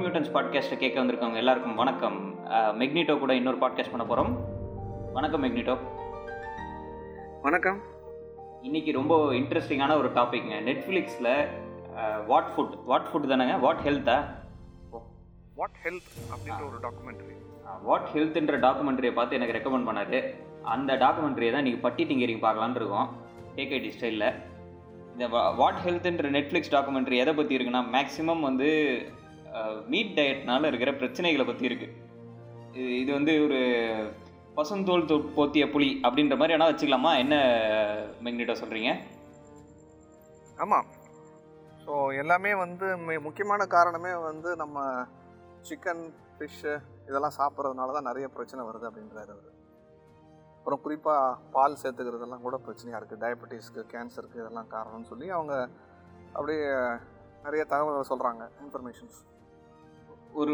Mutants பாட்காஸ்ட்டை கேட்க வந்திருக்கவங்க எல்லாருக்கும் வணக்கம். மெக்னிட்டோ கூட இன்னொரு பாட்காஸ்ட் பண்ண போகிறோம் வணக்கம் மெக்னிட்டோ வணக்கம். இன்னைக்கு ரொம்ப இன்ட்ரெஸ்டிங்கான ஒரு டாபிக்ங்க நெட்ஃப்ளிக்ஸில் வாட் ஃபுட் வாட் ஃபுட் தானேங்க? வாட் ஹெல்த்தா வாட் ஹெல்த் அப்படின்ற ஒரு டாக்குமெண்ட்ரி வாட் ஹெல்த்ன்ற டாக்குமெண்ட்ரியை பார்த்து எனக்கு ரெக்கமெண்ட் பண்ணாரு. அந்த டாக்குமெண்ட்ரியை தான் நீங்கள் பட்டி டிங்கரிங் பார்க்கலான்னு இருக்கோம். கேகேடி ஸ்டைலில் இந்த வாட் ஹெல்த்ன்ற நெட்ஃப்ளிக்ஸ் டாக்குமெண்ட்ரி எதை பற்றி இருக்குன்னா மேக்ஸிமம் வந்து மீட் டயட்னால இருக்கிற பிரச்சனைகளை பற்றி இருக்குது இது வந்து ஒரு பசுந்தோல் தொ போத்திய புலி அப்படின்ற மாதிரி வேணால் வச்சுக்கலாமா? என்ன மெக்னிட்டா சொல்கிறீங்க ஆமாம் ஸோ எல்லாமே வந்து முக்கியமான காரணமே வந்து நம்ம சிக்கன் ஃபிஷ்ஷு இதெல்லாம் சாப்பிட்றதுனால தான் நிறைய பிரச்சனை வருது அப்படின்றாரு அவர். அப்புறம் குறிப்பாக பால் சேர்த்துக்கிறதெல்லாம் கூட பிரச்சனையாக இருக்குது டயபெட்டிஸ்க்கு கேன்சருக்கு இதெல்லாம் காரணம்னு சொல்லி அவங்க அப்படியே நிறைய தகவல்களை சொல்கிறாங்க இன்ஃபர்மேஷன்ஸ் ஒரு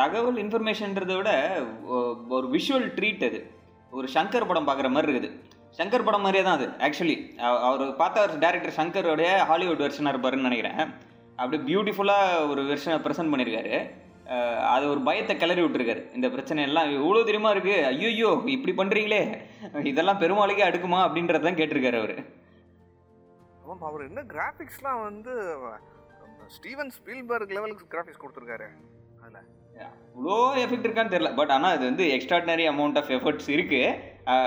தகவல் இன்ஃபர்மேஷன்றதை விட ஒரு விஷுவல் ட்ரீட் அது. ஒரு சங்கர் படம் பார்க்குற மாதிரி இருக்குது. சங்கர் படம் மாதிரியே தான் அது ஆக்சுவலி. அவர் பார்த்த டேரக்டர் சங்கரோடைய ஹாலிவுட் வெர்ஷனாக இருப்பாருன்னு நினைக்கிறேன். அப்படி பியூட்டிஃபுல்லாக ஒரு வெர்ஷனை ப்ரெசென்ட் பண்ணியிருக்காரு அது ஒரு பயத்தை கிளறி விட்டுருக்காரு. இந்த பிரச்சனை எல்லாம் இவ்வளோ தெரியுமா இருக்கு? ஐயோயோ இப்படி பண்ணுறீங்களே இதெல்லாம் பெருமாளுக்கே அடுக்குமா அப்படின்றத தான் கேட்டிருக்காரு அவர். ஆமாம் அவர் என்ன கிராஃபிக்ஸ்லாம் வந்து ஸ்டீவன் ஸ்பீல்பர்க் லெவலுக்கு கிராஃபிக்ஸ் கொடுத்துருக்காரு. இவ்வளோ எஃபெக்ட் இருக்கான்னு தெரியல. பட் ஆனால் அது வந்து எக்ஸ்ட்ராடினரி அமௌண்ட் ஆஃப் எஃபர்ட்ஸ் இருக்கு.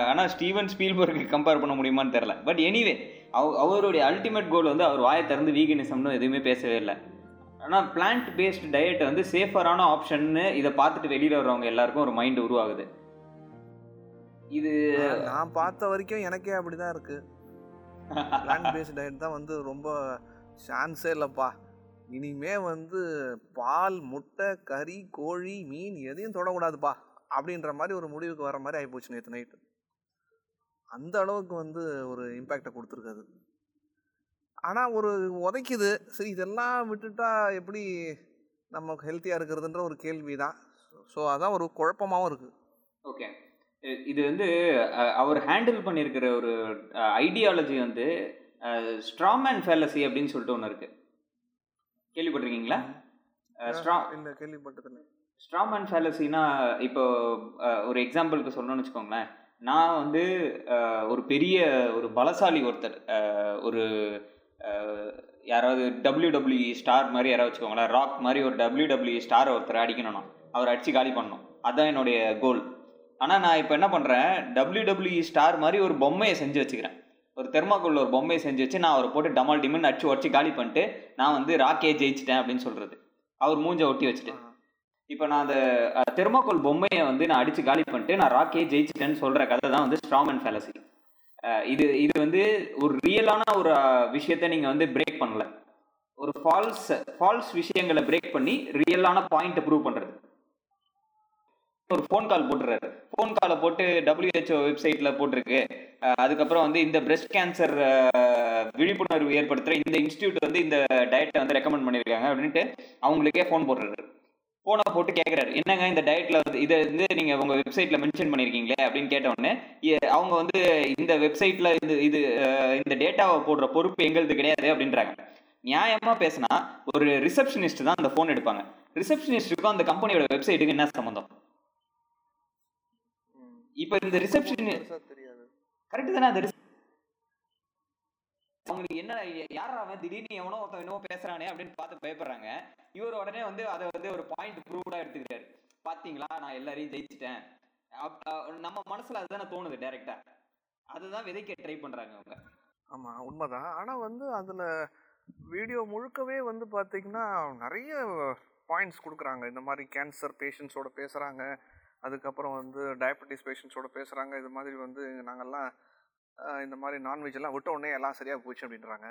ஆனால் ஸ்டீவன் ஸ்பீல்பர்க்கு கம்பேர் பண்ண முடியுமான்னு தெரில பட் எனிவே அவ அவருடைய அல்டிமேட் கோல் வந்து அவர் வாயை திறந்து வீகனிசம்னு எதுவுமே பேசவே இல்லை. ஆனால் பிளான்ட் பேஸ்ட் டயட் வந்து சேஃபரான ஆப்ஷன்னு இதை பார்த்துட்டு வெளியில் வர்றவங்க எல்லாருக்கும் ஒரு மைண்ட் உருவாகுது. இது நான் பார்த்த வரைக்கும் எனக்கே அப்படிதான் இருக்கு. பிளான்ட் பேஸ்ட் டயட் தான் வந்து ரொம்ப சான்ஸே இல்லைப்பா. இனிமே வந்து பால் முட்டை கறி கோழி மீன் எதையும் தொடக்கூடாதுப்பா அப்படின்ற மாதிரி ஒரு முடிவுக்கு வர மாதிரி ஆகிப்போச்சு நேற்று நைட்டு அந்த அளவுக்கு வந்து ஒரு இம்பேக்டை கொடுத்துருக்காது. ஆனால் ஒரு உதைக்குது. சரி இதெல்லாம் விட்டுட்டா எப்படி நம்ம ஹெல்த்தியாக இருக்கிறதுன்ற ஒரு கேள்வி தான் ஸோ அதான் ஒரு குழப்பமாகவும் இருக்குது ஓகே இது வந்து அவர் ஹேண்டில் பண்ணியிருக்கிற ஒரு ஐடியாலஜி வந்து ஸ்ட்ராமேன் ஃபேலசி அப்படின்னு சொல்லிட்டு ஒன்று இருக்குது கேள்விப்பட்டிருக்கீங்களா? இல்லை கேள்விப்பட்டதில்லை. ஸ்ட்ராமேன் ஃபேலசினா இப்போ ஒரு எக்ஸாம்பிளுக்கு சொல்லணும்னு வச்சுக்கோங்களேன். நான் வந்து ஒரு பெரிய ஒரு பலசாலி ஒருத்தர். ஒரு யாராவது WWE ஸ்டார் மாதிரி யாராவது வச்சுக்கோங்களேன். ராக் மாதிரி ஒரு WWE ஸ்டார் ஒருத்தர் அடிக்கணும் நான் அவர் அடிச்சு காலி பண்ணணும். அதான் என்னுடைய கோல் ஆனால் நான் இப்போ என்ன பண்ணுறேன் WWE ஸ்டார் மாதிரி ஒரு பொம்மையை செஞ்சு வச்சுக்கிறேன். ஒரு தெர்மாக்கோல்ல ஒரு பொம்மையை செஞ்சு வச்சு நான் அவரை போட்டு டமால் டிமன் அடிச்சு உடச்சி காலி பண்ணிட்டு நான் வந்து ராக்கே ஜெயிச்சிட்டேன் அப்படின்னு சொல்கிறது அவர் மூஞ்ச ஒட்டி வச்சுட்டு. இப்போ நான் அந்த தெர்மாக்கோல் பொம்மையை வந்து நான் அடிச்சு காலி பண்ணிட்டு நான் ராக்கே ஜெயிச்சிட்டேன்னு சொல்ற கதை தான் வந்து ஸ்ட்ராமன் ஃபேலசி இது இது வந்து ஒரு ரியலான ஒரு விஷயத்தை நீங்க வந்து பிரேக் பண்ணல. ஒரு ஃபால்ஸ் ஃபால்ஸ் விஷயங்களை பிரேக் பண்ணி ரியலான பாயிண்ட்டை ப்ரூவ் பண்றது. ஒரு ஃபோன் கால் போட்டுறாரு. ஃபோன் காலை போட்டு WHO வெப்சைட்ல போட்டிருக்கு. அதுக்கப்புறம் வந்து இந்த பிரஸ்ட் கேன்சர் விழிப்புணர்வு ஏற்படுத்துற இந்த இன்ஸ்டியூட் வந்து இந்த டயட்டை வந்து ரெக்கமெண்ட் பண்ணியிருக்காங்க அப்படின்ட்டு அவங்களுக்கே ஃபோன் போடுறாரு. போனை போட்டு கேட்குறாரு என்னங்க இந்த டயட்ல வந்து இதை வந்து நீங்க உங்க வெப்சைட்ல மென்ஷன் பண்ணிருக்கீங்களே அப்படின்னு கேட்ட உடனே இ- அவங்க வந்து இந்த வெப்சைட்ல இது இது இந்த டேட்டாவை போடுற பொறுப்பு எங்களுது கிடையாது அப்படின்றாங்க. நியாயமா பேசினா ஒரு ரிசப்ஷனிஸ்ட் தான் அந்த ஃபோன் எடுப்பாங்க. ரிசப்ஷனிஸ்ட்டுக்கும் அந்த கம்பெனியோட வெப்சைட்டுக்கு என்ன சம்மந்தம் இப்போ இந்த ரிசப்ஷன் கரெக்ட் தானே அந்த அவங்களுக்கு என்ன யாரா அவன்? திடீர்னு எவனோ ஒருத்தன் என்னவோ பேசுறானே அப்படின்னு பார்த்து பயப்படுறாங்க. இவர் உடனே வந்து அதை வந்து ஒரு பாயிண்ட் ப்ரூவ்டா எடுத்துக்கிட்டாரு. பாத்தீங்களா? நான் எல்லாரையும் ஜெயிச்சிட்டேன். நம்ம மனசுல அதுதானே தோணுது டைரக்டா அதுதான் விதைக்க ட்ரை பண்றாங்க அவங்க. ஆமா உண்மைதான். ஆனா வந்து அதுல வீடியோ முழுக்கவே வந்து பாத்தீங்கன்னா நிறைய பாயிண்ட்ஸ் கொடுக்குறாங்க. இந்த மாதிரி கேன்சர் பேஷண்ட்ஸோட பேசுறாங்க. அதுக்கப்புறம் வந்து டயபெட்டிஸ் பேஷண்ட்ஸோட பேசுறாங்க. இது மாதிரி வந்து நாங்கெல்லாம் அஹ், இந்த மாதிரி நான்வெஜ் எல்லாம் விட்ட உடனே எல்லாம் சரியா போச்சு அப்படின்றாங்க.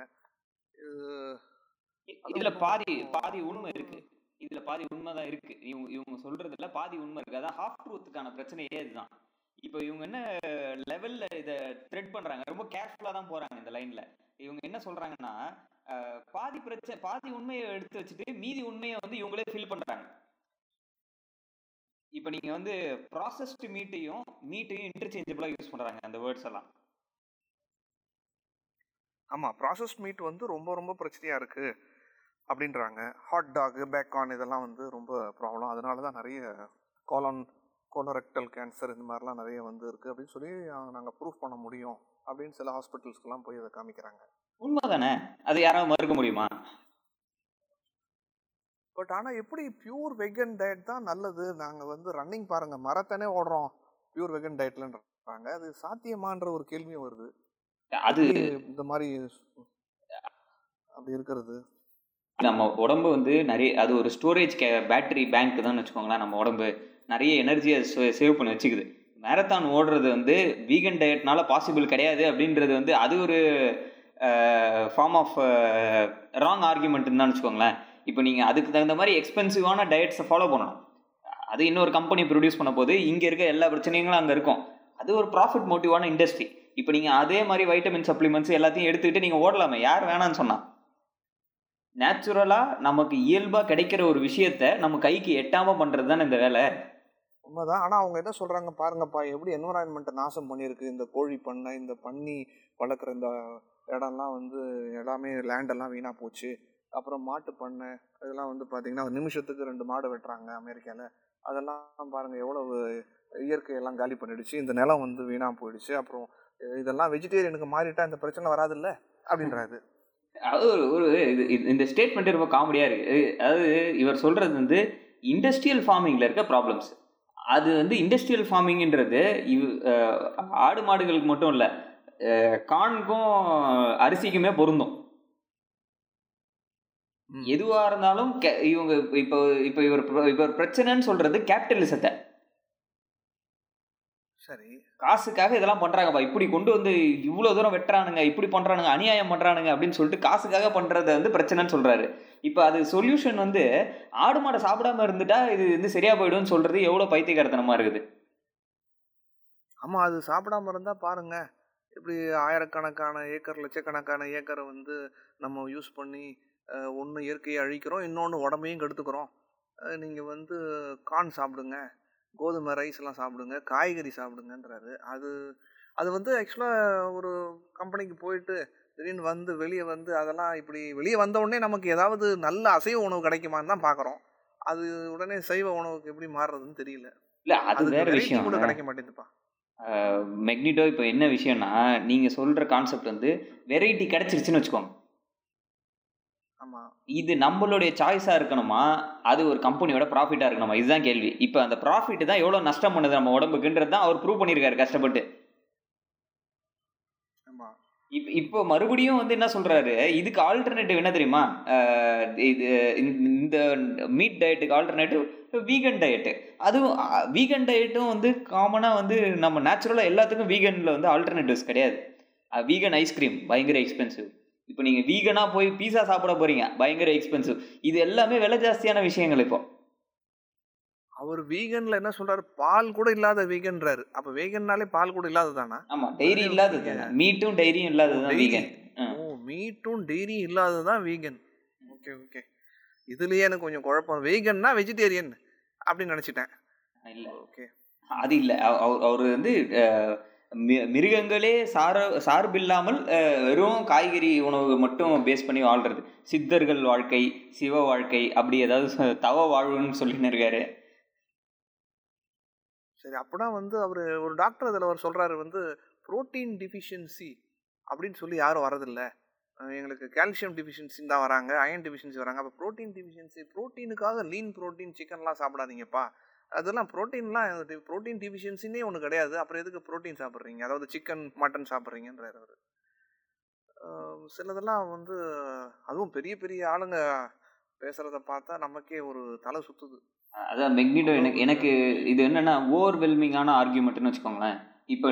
இதுல பாதி பாதி உண்மை இருக்கு. இதுல பாதி உண்மைதான் இருக்கு. இவங்க இவங்க சொல்றதுல பாதி உண்மை இருக்கு. அதான் ஹாஃப் ட்ரூத்துக்கான பிரச்சனையே இதுதான். இப்போ இவங்க என்ன லெவல்ல இதை த்ரெட் பண்றாங்க? ரொம்ப கேர்ஃபுல்லா தான் போறாங்க இந்த லைன்ல இவங்க என்ன சொல்றாங்கன்னா பாதி பிரச்சனை பாதி உண்மையை எடுத்து வச்சுட்டு மீதி உண்மையை வந்து இவங்களே ஃபில் பண்றாங்க. இப்போ நீங்க வந்து ப்ராசஸ்டு மீட்டையும் மீட்டையும் இன்டர்சேஞ்சபிளா யூஸ் பண்றாங்க அந்த வேர்ட்ஸ் எல்லாம். ஆமா ப்ராசஸ் மீட் வந்து ரொம்ப ரொம்ப பிரச்சனையா இருக்கு அப்படின்றாங்க. ஹாட் டாக் பேக்கான் இதெல்லாம் வந்து ரொம்ப ப்ராப்ளம் அதனால தான் நிறைய கோலான் கோலரெக்டல் கேன்சர் இந்த மாதிரிலாம் நிறைய வந்து இருக்குது அப்படின்னு சொல்லி நாங்கள் ப்ரூஃப் பண்ண முடியும் அப்படின்னு சில ஹாஸ்பிட்டல்ஸ்க்கெல்லாம் போய் அதை காமிக்கிறாங்க. உண்மைதானே? அது யாராவது மறுக்க முடியுமா? பட் ஆனால் எப்படி பியூர் வெகன் டயட் தான் நல்லது? நாங்கள் வந்து ரன்னிங் பாருங்கள் மரத்தனே ஓடுறோம். பியூர் வெகன் டயட்லன்றாங்க அது சாத்தியமான்ற ஒரு கேள்வியும் வருது. அது இந்த மாதிரி அப்படி இருக்கிறது? நம்ம உடம்பு வந்து நிறைய அது ஒரு ஸ்டோரேஜ் கே பேட்டரி பேங்க் தான் வச்சுக்கோங்களேன். நம்ம உடம்பு நிறைய எனர்ஜியை சேவ் பண்ணி வச்சுக்குது. மேரத்தான் ஓடுறது வந்து வீகன் டயட்னால பாசிபிள் கிடையாது அப்படின்றது வந்து அது ஒரு ஃபார்ம் ஆஃப் ராங் ஆர்குமெண்ட்னு தான் வச்சுக்கோங்களேன். இப்போ நீங்கள் அதுக்கு தகுந்த மாதிரி எக்ஸ்பென்சிவான டயட்ஸை ஃபாலோ பண்ணணும். அது இன்னொரு கம்பெனி ப்ரொடியூஸ் பண்ண போது இங்கே இருக்க எல்லா பிரச்சனைகளும் அங்கே இருக்கும். அது ஒரு ப்ராஃபிட் மோட்டிவான இண்டஸ்ட்ரி இப்போ நீங்கள் அதே மாதிரி வைட்டமின் சப்ளிமெண்ட்ஸ் எல்லாத்தையும் எடுத்துக்கிட்டு நீங்கள் ஓடலாமே. யார் வேணான்னு சொன்னால் நேச்சுரலாக நமக்கு இயல்பாக கிடைக்கிற ஒரு விஷயத்த நம்ம கைக்கு எட்டாமல் பண்ணுறது தானே இந்த வேலை. உண்மைதான். ஆனால் அவங்க என்ன சொல்கிறாங்க பாருங்கப்பா எப்படி என்வரான்மெண்ட்டை நாசம் பண்ணியிருக்கு. இந்த கோழி பண்ணை இந்த பண்ணி வளர்க்குற இந்த இடம்லாம் வந்து எல்லாமே லேண்டெல்லாம் வீணாக போச்சு. அப்புறம் மாட்டு பண்ணை இதெல்லாம் வந்து பார்த்தீங்கன்னா ஒரு நிமிஷத்துக்கு ரெண்டு மாடு வெட்டுறாங்க அமெரிக்காவில் அதெல்லாம் பாருங்கள் எவ்வளவு இயற்கையெல்லாம் காலி பண்ணிடுச்சு. இந்த நிலம் வந்து வீணாக போயிடுச்சு. அப்புறம் இதெல்லாம் வெஜிடேரியனுக்கு மாறிட்டா இந்த பிரச்சனை வராதுல்ல? அப்படின்றாரு. அது ஒரு ஒரு இது இந்த ஸ்டேட்மெண்ட்டே ரொம்ப காமெடியாக இருக்குது அதாவது இவர் சொல்கிறது வந்து இண்டஸ்ட்ரியல் ஃபார்மிங்கில் இருக்க ப்ராப்ளம்ஸ் அது வந்து இண்டஸ்ட்ரியல் ஃபார்மிங்கிறது இவ் ஆடு மாடுகளுக்கு மட்டும் இல்லை கான்க்கும் அரிசிக்குமே பொருந்தும். எதுவாக இருந்தாலும் இவங்க இப்போ இப்போ இவர் இவர் பிரச்சனைன்னு சொல்கிறது கேபிட்டலிசத்தை. சரி. காசுக்காக இதெல்லாம் பண்றாங்கப்பா. இப்படி கொண்டு வந்து இவ்வளவு தூரம் வெட்டுறானுங்க இப்படி பண்றானுங்க அநியாயம் பண்றானுங்க அப்படின்னு சொல்லிட்டு காசுக்காக பண்றத வந்து பிரச்சனைன்னு சொல்றாரு. இப்போ அது சொல்யூஷன் வந்து ஆடு மாடை சாப்பிடாம இருந்துட்டா இது வந்து சரியா போயிடும்னு சொல்றது எவ்வளவு பைத்தியக்காரத்தனமா இருக்குது? ஆமாம் அது சாப்பிடாம இருந்தால் பாருங்க. இப்படி ஆயிரக்கணக்கான ஏக்கர் லட்சக்கணக்கான ஏக்கரை வந்து நம்ம யூஸ் பண்ணி ஒன்று இயற்கையை அழிக்கிறோம் இன்னொன்று உடம்பையும் கெடுத்துக்கிறோம். நீங்கள் வந்து கார்ன் சாப்பிடுங்க கோதுமை ரைஸ் எல்லாம் சாப்பிடுங்க காய்கறி சாப்பிடுங்கன்றாரு. அது அது வந்து ஆக்சுவலாக ஒரு கம்பெனிக்கு போயிட்டு திடீர்னு வந்து வெளியே வந்து அதெல்லாம் இப்படி வெளியே வந்த உடனே நமக்கு ஏதாவது நல்ல அசைவ உணவு கிடைக்குமான்னு தான் பார்க்குறோம் அது உடனே சைவ உணவுக்கு எப்படி மாறுறதுன்னு தெரியல. இல்ல அது வேற விஷயம். கூட கிடைக்க மாட்டேங்குதுப்பா. மெக்னிட்டோ இப்போ என்ன விஷயம்னா நீங்க சொல்ற கான்செப்ட் வந்து வெரைட்டி கிடைச்சிருச்சுன்னு வச்சுக்கோங்க. இது நம்மளுடைய சாய்ஸாக இருக்கணுமா? அது ஒரு கம்பெனியோட ப்ராஃபிட்டாக இருக்கணுமா? இதுதான் கேள்வி. இப்போ அந்த ப்ராஃபிட் தான் எவ்வளோ நஷ்டம் பண்ணுது நம்ம உடம்புக்குன்றது தான் அவர் ப்ரூவ் பண்ணியிருக்காரு கஷ்டப்பட்டு. இப்போ இப்போ மறுபடியும் வந்து என்ன சொல்றாரு? இதுக்கு ஆல்டர்னேட்டிவ் என்ன தெரியுமா? இது இந்த மீட் டயட்டுக்கு ஆல்டர்னேட்டிவ் வீகன் டயட்டு அதுவும் வீகன் டயட்டும் வந்து காமனாக வந்து நம்ம நேச்சுரலாக எல்லாத்துக்கும் வீகனில் வந்து ஆல்டர்னேட்டிவ்ஸ் கிடையாது. வீகன் ஐஸ்கிரீம் பயங்கர எக்ஸ்பென்சிவ் இப்போ நீங்கள் வீகனாக போய் பீஸா சாப்பிட போறீங்க பயங்கர எக்ஸ்பென்சிவ் இது எல்லாமே விலை ஜாஸ்தியான விஷயங்கள் இப்போ. அவர் வீகன்ல என்ன சொல்றாரு? பால் கூட இல்லாத வீகன்றாரு அப்ப வீகன்னாலே பால் கூட இல்லாததானா? ஆமாம் டைரி இல்லாதது. மீட்டும் டைரியும் இல்லாதது தான் வீகன் ஓ மீட்டும் டெய்ரி இல்லாததான் வீகன் ஓகே ஓகே இதுலயே எனக்கு கொஞ்சம் குழப்பம். வீகன்னா வெஜிடேரியன் அப்படின்னு நினைச்சிட்டேன். இல்லை. ஓகே அது இல்லை. அவர் வந்து அஹ், மி- மிருகங்களே சார சார்பில்லாமல் வெறும் காய்கறி உணவு மட்டும் பேஸ் பண்ணி வாழ்றது. சித்தர்கள் வாழ்க்கை சிவ வாழ்க்கை அப்படி ஏதாவது தவ வாழ்வுன்னு சொல்லின்னு இருக்காரு. சரி அப்படின்னா வந்து அவர் ஒரு டாக்டர் அதில் அவர் சொல்கிறாரு வந்து புரோட்டீன் டிஃபிஷியன்சி அப்படின்னு சொல்லி யாரும் வரதில்லை. எங்களுக்கு கால்சியம் டிஃபிஷியன்சின்னு தான் வராங்க அயன் டிஃபிஷியன்சி வராங்க. அப்போ ப்ரோட்டீன் டிஃபிஷியன்சி ப்ரோட்டீனுக்காக லீன் ப்ரோட்டீன் சிக்கன்லாம் சாப்பிடாதீங்கப்பா. அதெல்லாம் ப்ரோட்டீன்லாம் ப்ரோட்டீன் டிஃபிஷியன்சினே ஒன்று கிடையாது. அப்புறம் எதுக்கு ப்ரோட்டீன் சாப்பிட்றீங்க? அதாவது சிக்கன் மட்டன் சாப்பிட்றீங்கன்றார் அவர். சிலதெல்லாம் வந்து அதுவும் பெரிய பெரிய ஆளுங்க பேசுகிறத பார்த்தா நமக்கே ஒரு தலை சுத்துது. அதான் மெக்னிடோ எனக்கு எனக்கு இது என்னன்னா ஓவர்வெல்மிங்கான ஆர்கியூமெண்ட்னு வச்சுக்கோங்களேன். இப்போ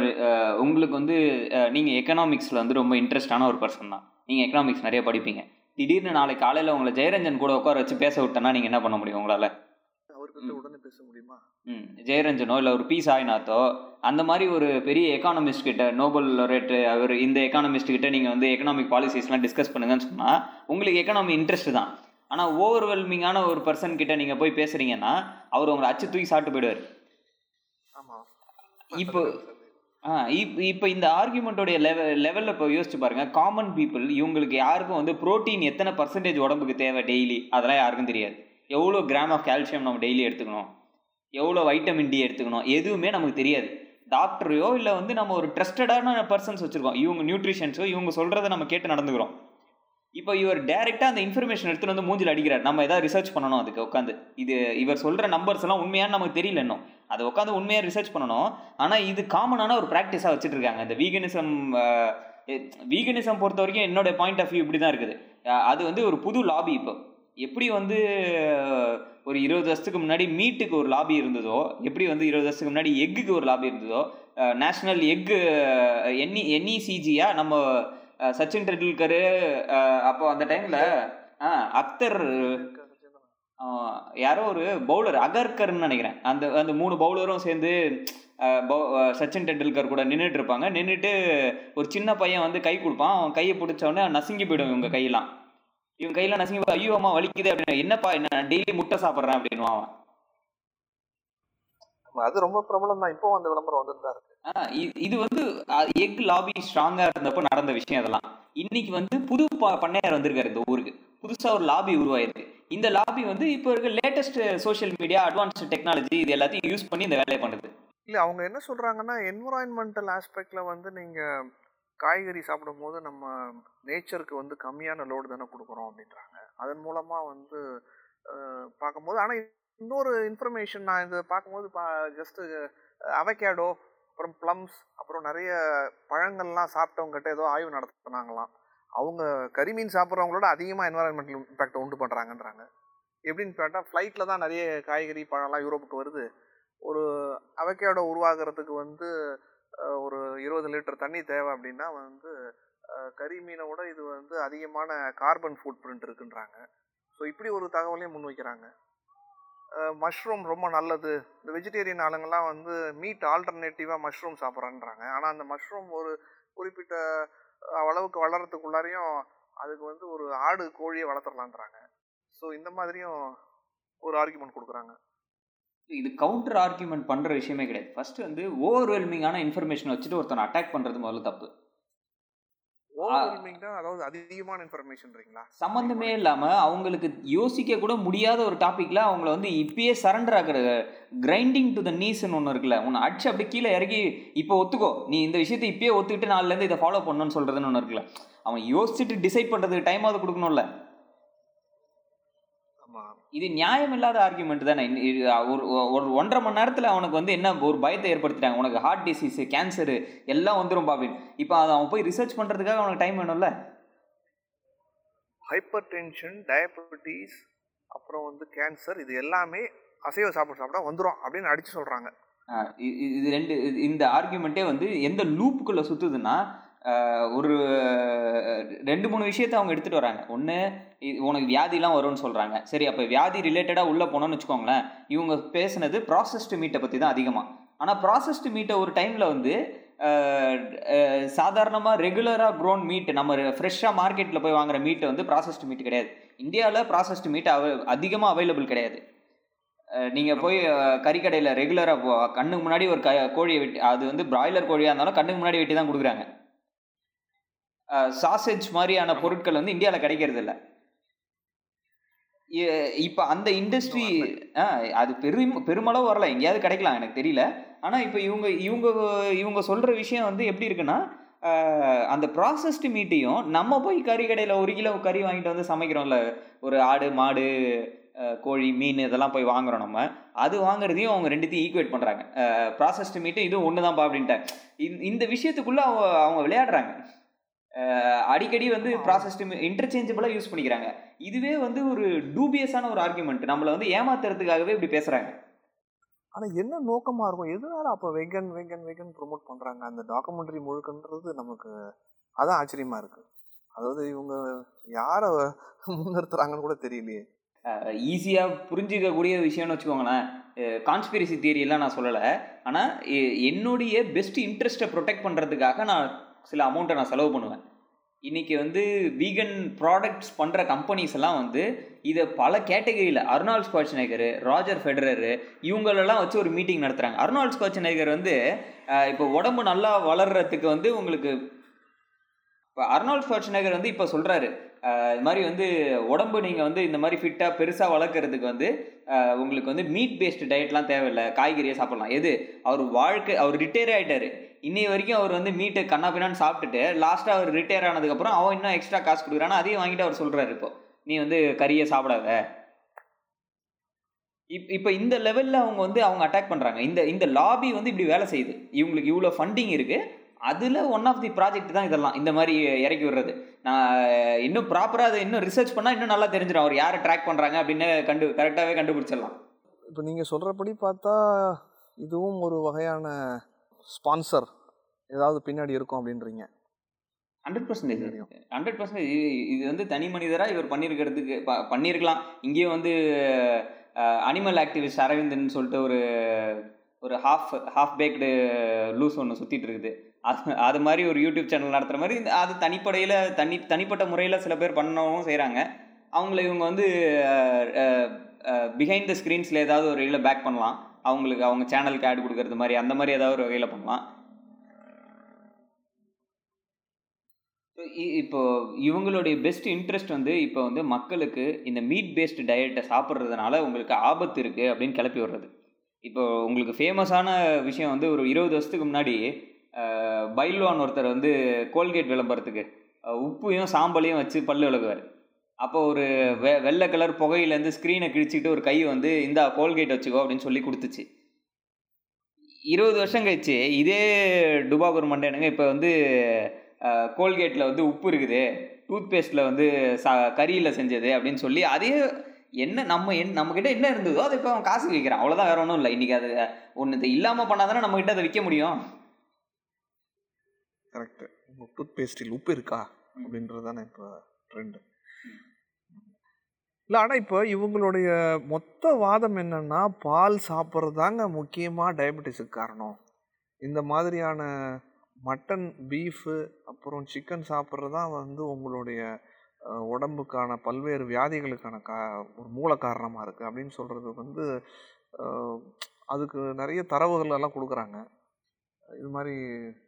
உங்களுக்கு வந்து அஹ், நீங்க எக்கனாமிக்ஸ்ல வந்து ரொம்ப இன்ட்ரெஸ்டான ஒரு பர்சன் தான். நீங்க எக்கனாமிக்ஸ் நிறைய படிப்பீங்க. திடீர்னு நாளைக்கு காலையில உங்களை ஜெயரஞ்சன் கூட உட்கார வச்சு பேச விட்டேன்னா நீங்க என்ன பண்ண முடியும் உங்களால? அவர்கிட்ட உடனே பேச முடியுமா? ஜெயரஞ்சனோ இல்லை ஒரு பி சாய்நாத்தோ அந்த மாதிரி ஒரு பெரிய எக்கானமிஸ்ட் கிட்ட நோபல் ரேட்டு அவர் இந்த எக்கானமிஸ்ட் கிட்ட நீங்கள் வந்து எக்கனாமிக் பாலிசிஸ்லாம் டிஸ்கஸ் பண்ணுங்கன்னு சொன்னால் உங்களுக்கு எக்கனாமி இன்ட்ரெஸ்ட் தான். ஆனால் ஓவர்வெல்மிங்கான ஒரு பர்சன் கிட்ட நீங்கள் போய் பேசுறீங்கன்னா அவர் உங்களை அச்சு தூக்கி சாப்பிட்டு போயிடுவார். ஆமாம் இப்போ ஆ இப் இப்போ இந்த ஆர்குமெண்ட்டோடைய லெவல் லெவலில் இப்போ யோசிச்சு பாருங்க. காமன் பீப்புள் இவங்களுக்கு யாருக்கும் வந்து புரோட்டீன் எத்தனை பர்சன்டேஜ் உடம்புக்கு தேவை டெய்லி அதெல்லாம் யாருக்கும் தெரியாது. எவ்வளோ கிராம் ஆஃப் கால்சியம் நம்ம டெய்லி எடுத்துக்கணும்? எவ்வளோ வைட்டமின் டி எடுத்துக்கணும்? எதுவுமே நமக்கு தெரியாது. டாக்டரையோ இல்லை வந்து நம்ம ஒரு ட்ரஸ்டடான பர்சன்ஸ் வச்சுருக்கோம். இவங்க நியூட்ரிஷன்ஸோ இவங்க சொல்கிறத நம்ம கேட்டு நடந்துக்கிறோம். இப்போ இவர் டேரெக்டாக அந்த இன்ஃபர்மேஷன் எடுத்துகிட்டு வந்து மூஞ்சில் அடிக்கிறார். நம்ம எதாவது ரிசர்ச் பண்ணணும் அதுக்கு உட்காந்து. இது இவர் சொல்கிற நம்பர்ஸ் எல்லாம் உண்மையானு நமக்கு தெரியல இன்னும். அதை உட்காந்து உண்மையாக ரிசர்ச் பண்ணணும். ஆனால் இது காமனான ஒரு ப்ராக்டிஸாக வச்சுட்டு இருக்காங்க இந்த வீகனிசம் வீகனிசம் பொறுத்த வரைக்கும் என்னோட பாயிண்ட் ஆஃப் வியூ இப்படி தான் இருக்குது அது வந்து ஒரு புது லாபி இப்போ. எப்படி வந்து ஒரு இருபது வருஷத்துக்கு முன்னாடி மீட்டுக்கு ஒரு லாபி இருந்ததோ எப்படி வந்து இருபது வருஷத்துக்கு முன்னாடி எக்குக்கு ஒரு லாபி இருந்ததோ நேஷ்னல் எக்கு என்இ என்இசிஜியா நம்ம சச்சின் டெண்டுல்கரு அப்போ அந்த டைமில் அக்தர் யாரோ ஒரு பவுலர் அகர்கர்னு நினைக்கிறேன். அந்த அந்த மூணு பவுலரும் சேர்ந்து சச்சின் டெண்டுல்கர் கூட நின்றுட்டு இருப்பாங்க. நின்றுட்டு ஒரு சின்ன பையன் வந்து கை கொடுப்பான். அவன் கையை பிடிச்சவொடனே நசுங்கி போயிடும் இவங்க கையெல்லாம். இவங்க கையெல்லாம் நசுங்கி ஐயோ அம்மா வலிக்குது அப்படின்னு என்னப்பா என்ன டெய்லி முட்டை சாப்பிட்றேன் அப்படின்னு அவன். அது ரொம்ப பிரபலம் தான். இப்போ அந்த விளம்பரம் வந்துட்டு தான் இருக்கு இது வந்து எக் லாபி ஸ்ட்ராங்கா இருந்தப்போ நடந்த விஷயம் அதெல்லாம். இன்னைக்கு வந்து புது பண்ணையார் வந்திருக்காரு இந்த ஊருக்கு. புதுசா ஒரு லாபி உருவாயிருக்கு. இந்த லாபி வந்து இப்போ இருக்க latest social media advanced technology இது எல்லாத்தையும் யூஸ் பண்ணி இந்த வேலையை பண்ணுது. இல்ல அவங்க என்ன சொல்றாங்கன்னா என்விரான்மெண்டல் ஆஸ்பெக்ட்ல வந்து நீங்க காய்கறி சாப்பிடும்போது நம்ம நேச்சருக்கு வந்து கம்மியான லோடு தானே கொடுக்குறோம் அப்படின்றாங்க. அதன் மூலமாக வந்து பார்க்கும்போது ஆனால் இன்னொரு இன்ஃபர்மேஷன் நான் இதை பார்க்கும்போது பா ஜஸ்ட்டு அவகேடோ அப்புறம் ப்ளம்ஸ் அப்புறம் நிறைய பழங்கள்லாம் சாப்பிட்டவங்ககிட்ட ஏதோ ஆய்வு நடத்தினாங்களாம். அவங்க கரிமீன் சாப்பிட்றவங்களோட அதிகமாக என்வரான்மெண்டல் இம்பாக்ட் உண்டு பண்ணுறாங்கன்றாங்க எப்படின்னு கேட்டால் ஃப்ளைட்டில் தான் நிறைய காய்கறி பழம்லாம் யூரோப்புக்கு வருது. ஒரு அவகேடோ உருவாகிறதுக்கு வந்து ஒரு இருபது லிட்டர் தண்ணி தேவை அப்படின்னா வந்து கறி மீனை விட இது வந்து அதிகமான கார்பன் ஃபுட் பிரிண்ட் இருக்குன்றாங்க. ஸோ இப்படி ஒரு தகவலையும் முன்வைக்கிறாங்க. மஷ்ரூம் ரொம்ப நல்லது. இந்த வெஜிடேரியன் ஆளுங்கெல்லாம் வந்து மீட் ஆல்டர்னேட்டிவாக மஷ்ரூம் சாப்பிட்றேன்றாங்க. ஆனால் அந்த மஷ்ரூம் ஒரு குறிப்பிட்ட அளவுக்கு வளர்கிறதுக்குள்ளாரையும் அதுக்கு வந்து ஒரு ஆடு கோழியை வளர்த்துடலான்றாங்க ஸோ இந்த மாதிரியும் ஒரு ஆர்குமெண்ட் கொடுக்குறாங்க. இது கவுண்டர் ஆர்குமெண்ட் பண்ற விஷயமே கிடையாது. ஃபர்ஸ்ட் வந்து ஓவர்வெல்மிங்கான இன்ஃபர்மேஷன் வச்சுட்டு ஒருத்தனை அட்டாக் பண்றது முதல்ல தப்பு. அதாவது அதிகமான இன்ஃபர்மேஷன்றீங்களா சம்மந்தமே இல்லாம அவங்களுக்கு யோசிக்க கூட முடியாத ஒரு டாபிக்ல அவங்கள வந்து இப்பயே சரண்டர் ஆக்குற கிரைண்டிங் டு த நீஸ்ன்னு ஒன்று இருக்குல்ல உன்னை அடிச்சு அப்படியே கீழே இறங்கி இப்போ ஒத்துக்கோ நீ இந்த விஷயத்தை இப்பயே ஒத்துக்கிட்டு நாலுல இருந்து இதை ஃபாலோ பண்ணணும்னு சொல்றதுன்னு ஒன்று இருக்குல்ல. அவன் யோசிச்சுட்டு டிசைட் பண்றதுக்கு டைம் அது கொடுக்கணும்ல. இது நியாயம் இல்லாத ஆர்குமெண்ட் தானே ஒரு ஒரு ஒன்றரை மணி நேரத்தில் அவனுக்கு வந்து என்ன ஒரு பயத்தை ஏற்படுத்திட்டாங்க. உனக்கு ஹார்ட் டிசீஸ் கேன்சரு எல்லாம் வந்துரும் அப்படின்னு இப்போ அதை அவன் போய் ரிசர்ச் பண்ணுறதுக்காக அவனுக்கு டைம் வேணும்ல? ஹைப்பர் டென்ஷன் டயபெட்டிஸ் அப்புறம் வந்து கேன்சர் இது எல்லாமே அசைவ சாப்பாடு சாப்பிட்டா வந்துடும் அப்படின்னு இ- இ- இது ரெண்டு இந்த ஆர்குமெண்ட்டே வந்து எந்த லூப்புக்குள்ளே சுற்றுதுன்னா ஒரு ரெண்டு மூணு விஷயத்தை அவங்க எடுத்துகிட்டு வராங்க. ஒன்று உனக்கு வியாதிலாம் வரும்னு சொல்கிறாங்க சரி அப்போ வியாதி ரிலேட்டடாக உள்ளே போனோம்னு வச்சுக்கோங்களேன் இவங்க பேசுனது ப்ராசஸ்டு மீட்டை பற்றி தான் அதிகமாக ஆனால் ப்ராசஸ்டு மீட்டை ஒரு டைமில் வந்து சாதாரணமாக ரெகுலராக க்ரோன் மீட் நம்ம ஃப்ரெஷ்ஷாக மார்க்கெட்டில் போய் வாங்குற மீட்டை வந்து ப்ராசஸ்டு மீட் கிடையாது. இந்தியாவில் ப்ராசஸ்டு மீட் அவ அதிகமாக அவைலபிள் கிடையாது. நீங்கள் போய் கறிக்கடையில் ரெகுலராக கண்ணுக்கு முன்னாடி ஒரு க கோழியை வெட்டி அது வந்து பிராய்லர் கோழியாக இருந்தாலும் கண்ணுக்கு முன்னாடி வெட்டி தான் கொடுக்குறாங்க. சாசேஜ் மாதிரியான பொருட்கள் வந்து இந்தியாவில் கிடைக்கிறது இல்ல இப்போ அந்த இண்டஸ்ட்ரி அது பெரும் பெருமளவு வரல. எங்கேயாவது கிடைக்கலாம் எனக்கு தெரியல. ஆனால் இப்போ இவங்க இவங்க இவங்க சொல்கிற விஷயம் வந்து எப்படி இருக்குன்னா அந்த ப்ராசஸ்டு மீட்டையும் நம்ம போய் கறி கடையில் ஒரு கிலோ கறி வாங்கிட்டு வந்து சமைக்கிறோம்ல. ஒரு ஆடு மாடு கோழி மீன் இதெல்லாம் போய் வாங்குறோம் நம்ம. அது வாங்குறதையும் அவங்க ரெண்டுத்தையும் ஈக்குவேட் பண்ணுறாங்க ப்ராசஸ்டு மீட்டு இதுவும் ஒன்று தான்ப்பா அப்படின்ட்டாங்க இந்த- விஷயத்துக்குள்ளே அவங்க அவங்க விளையாடுறாங்க. அடிக்கடி வந்து ப்ராசஸ்டு இன்டர்சேஞ்சபிளாக யூஸ் பண்ணிக்கிறாங்க. இதுவே வந்து ஒரு டூபியஸான ஒரு ஆர்குமெண்ட் நம்மளை வந்து ஏமாத்துறதுக்காகவே இப்படி பேசுகிறாங்க ஆனா என்ன நோக்கமா இருக்கும்? எதனால அப்ப வெகன் வெகன் வெகன் ப்ரோமோட் பண்றாங்க? அந்த டாக்குமெண்ட்ரி முழுக்கன்றது நமக்கு அதான் ஆச்சரியமா இருக்கு. அதாவது இவங்க யார முன்னிறுத்துறாங்கன்னு கூட தெரியலையே. ஈஸியாக புரிஞ்சிக்கக்கூடிய விஷயம்னு வச்சுக்கோங்களேன். கான்ஸ்பிரசி தியரியெல்லாம் நான் சொல்லலை. ஆனால் என்னுடைய பெஸ்ட் இன்ட்ரெஸ்ட்டை ப்ரொடெக்ட் பண்ணுறதுக்காக நான் சில அமௌண்ட்டை நான் செலவு பண்ணுவேன். இன்றைக்கி வந்து வீகன் ப்ராடக்ட்ஸ் பண்ணுற கம்பெனிஸ் எல்லாம் வந்து இதை பல கேட்டகரியில் அர்னால்ட் ஸ்குவாட்ச்நேகர் ராஜர் ஃபெடரரு இவங்களெல்லாம் வச்சு ஒரு மீட்டிங் நடத்துகிறாங்க அர்னால்ட் ஸ்குவாட்ச்நேகர் வந்து இப்போ உடம்பு நல்லா வளர்றதுக்கு வந்து உங்களுக்கு இப்போ அர்னால்ட் ஸ்குவாட்ச்நேகர் வந்து இப்போ சொல்கிறாரு இது மாதிரி வந்து உடம்பு நீங்கள் வந்து இந்த மாதிரி ஃபிட்டாக பெருசாக வளர்க்குறதுக்கு வந்து உங்களுக்கு வந்து மீட் பேஸ்டு டயட்லாம் தேவையில்லை காய்கறியை சாப்பிட்லாம். எது? அவர் வாழ்க்கை அவர் ரிட்டையர் ஆகிட்டார் இன்னி வரைக்கும் அவர் வந்து மீட்டு கண்ணா பின்னான்னு சாப்பிட்டுட்டு லாஸ்ட்டாக அவர் ரிட்டையர் ஆனதுக்கப்புறம் அவன் இன்னும் எக்ஸ்ட்ரா காசு கொடுக்குறானா அதையும் வாங்கிட்டு அவர் சொல்கிறாரு இப்போ. நீ வந்து கறியை சாப்பிடாத. இப் இப்போ இந்த லெவலில் அவங்க வந்து அவங்க அட்டாக் பண்ணுறாங்க இந்த இந்த லாபி வந்து இப்படி வேலை செய்யுது. இவங்களுக்கு இவ்வளோ ஃபண்டிங் இருக்குது அதில் ஒன் ஆஃப் தி ப்ராஜெக்ட் தான் இதெல்லாம். இந்த மாதிரி இறக்கி விடுறது. நான் இன்னும் ப்ராப்பராக அதை இன்னும் ரிசர்ச் பண்ணால் இன்னும் நல்லா தெரிஞ்சிடும். அவர் யாரை ட்ராக் பண்ணுறாங்க அப்படின்னு கண்டு கரெக்டாகவே கண்டுபிடிச்சிடலாம். இப்போ நீங்கள் சொல்கிறபடி பார்த்தா இதுவும் ஒரு வகையான ஸ்பான்சர் ஏதாவது பின்னாடி இருக்கும் அப்படின்றீங்க. Hundred percentage hundred percentage. இது வந்து தனி மனிதராக இவர் பண்ணியிருக்கிறதுக்கு பண்ணியிருக்கலாம் இங்கேயும் வந்து அனிமல் ஆக்டிவிஸ்ட் அரவிந்தன் சொல்லிட்டு ஒரு ஒரு ஹாஃப் ஹாஃப் பேக்டு லூஸ் ஒன்று சுற்றிட்டு இருக்குது. அது அது மாதிரி ஒரு யூடியூப் சேனல் நடத்துகிற மாதிரி அது தனிப்படையில் தனி தனிப்பட்ட முறையில் சில பேர் பண்ணவும் செய்கிறாங்க அவங்கள இவங்க வந்து பிஹைண்ட் த ஸ்க்ரீன்ஸில் ஏதாவது ஒரு இதில் பேக் பண்ணலாம். அவங்களுக்கு அவங்க சேனலுக்கு ஆட் கொடுக்கறது மாதிரி அந்த மாதிரி ஏதாவது ஒரு வகையில் பண்ணலாம். இ- இப்போ இவங்களுடைய பெஸ்ட் இன்ட்ரெஸ்ட் வந்து இப்போ வந்து மக்களுக்கு இந்த மீட் பேஸ்டு டயட்டை சாப்பிட்றதுனால உங்களுக்கு ஆபத்து இருக்குது அப்படின்னு கிளப்பி விடுறது. இப்போ உங்களுக்கு ஃபேமஸான விஷயம் வந்து ஒரு இருபது வருஷத்துக்கு முன்னாடி பைல்வான் ஒருத்தர் வந்து கோல்கேட் விளம்பரத்துக்கு உப்பையும் சாம்பலையும் வச்சு பல்லு விளக்குவார். அப்போ ஒரு வெ வெள்ளை கலர் புகையிலேருந்து ஸ்க்ரீனை கிழிச்சிட்டு ஒரு கை வந்து இந்த கோல்கேட் வச்சுக்கோ அப்படின்னு சொல்லி கொடுத்துச்சு. இருபது வருஷம் கழிச்சு இதே டுபாகூர் மண்டேனுங்க இப்போ வந்து கோல்கேட்டில் வந்து உப்பு இருக்குது டூத் பேஸ்ட்டில் வந்து சா கறியில் செஞ்சது அப்படின்னு சொல்லி அதே என்ன நம்ம என் நம்மக்கிட்ட என்ன இருந்ததோ அதை இப்போ அவன் காசு விற்கிறான் அவ்வளோதான் வேற ஒன்றும் இல்லை. இன்றைக்கி அது ஒன்று இல்லாமல் பண்ணால் தானே நம்மக்கிட்ட அதை விற்க முடியும். கரெக்டு உங்கள் டூத் பேஸ்டில் உப்பு இருக்கா? அப்படின்றது தானே இப்போ ட்ரெண்டு இல்லை ஆனால் இப்போ இவங்களுடைய மொத்த வாதம் என்னென்னா பால் சாப்பிட்றது தாங்க முக்கியமாக டயபெட்டிஸுக்கு காரணம். இந்த மாதிரியான மட்டன் பீஃபு அப்புறம் சிக்கன் சாப்பிட்றது தான் வந்து உங்களுடைய உடம்புக்கான பல்வேறு வியாதிகளுக்கான கா ஒரு மூல காரணமாக இருக்குது அப்படின்னு சொல்கிறது வந்து அதுக்கு நிறைய தரவுகள் எல்லாம் கொடுக்குறாங்க. இது மாதிரி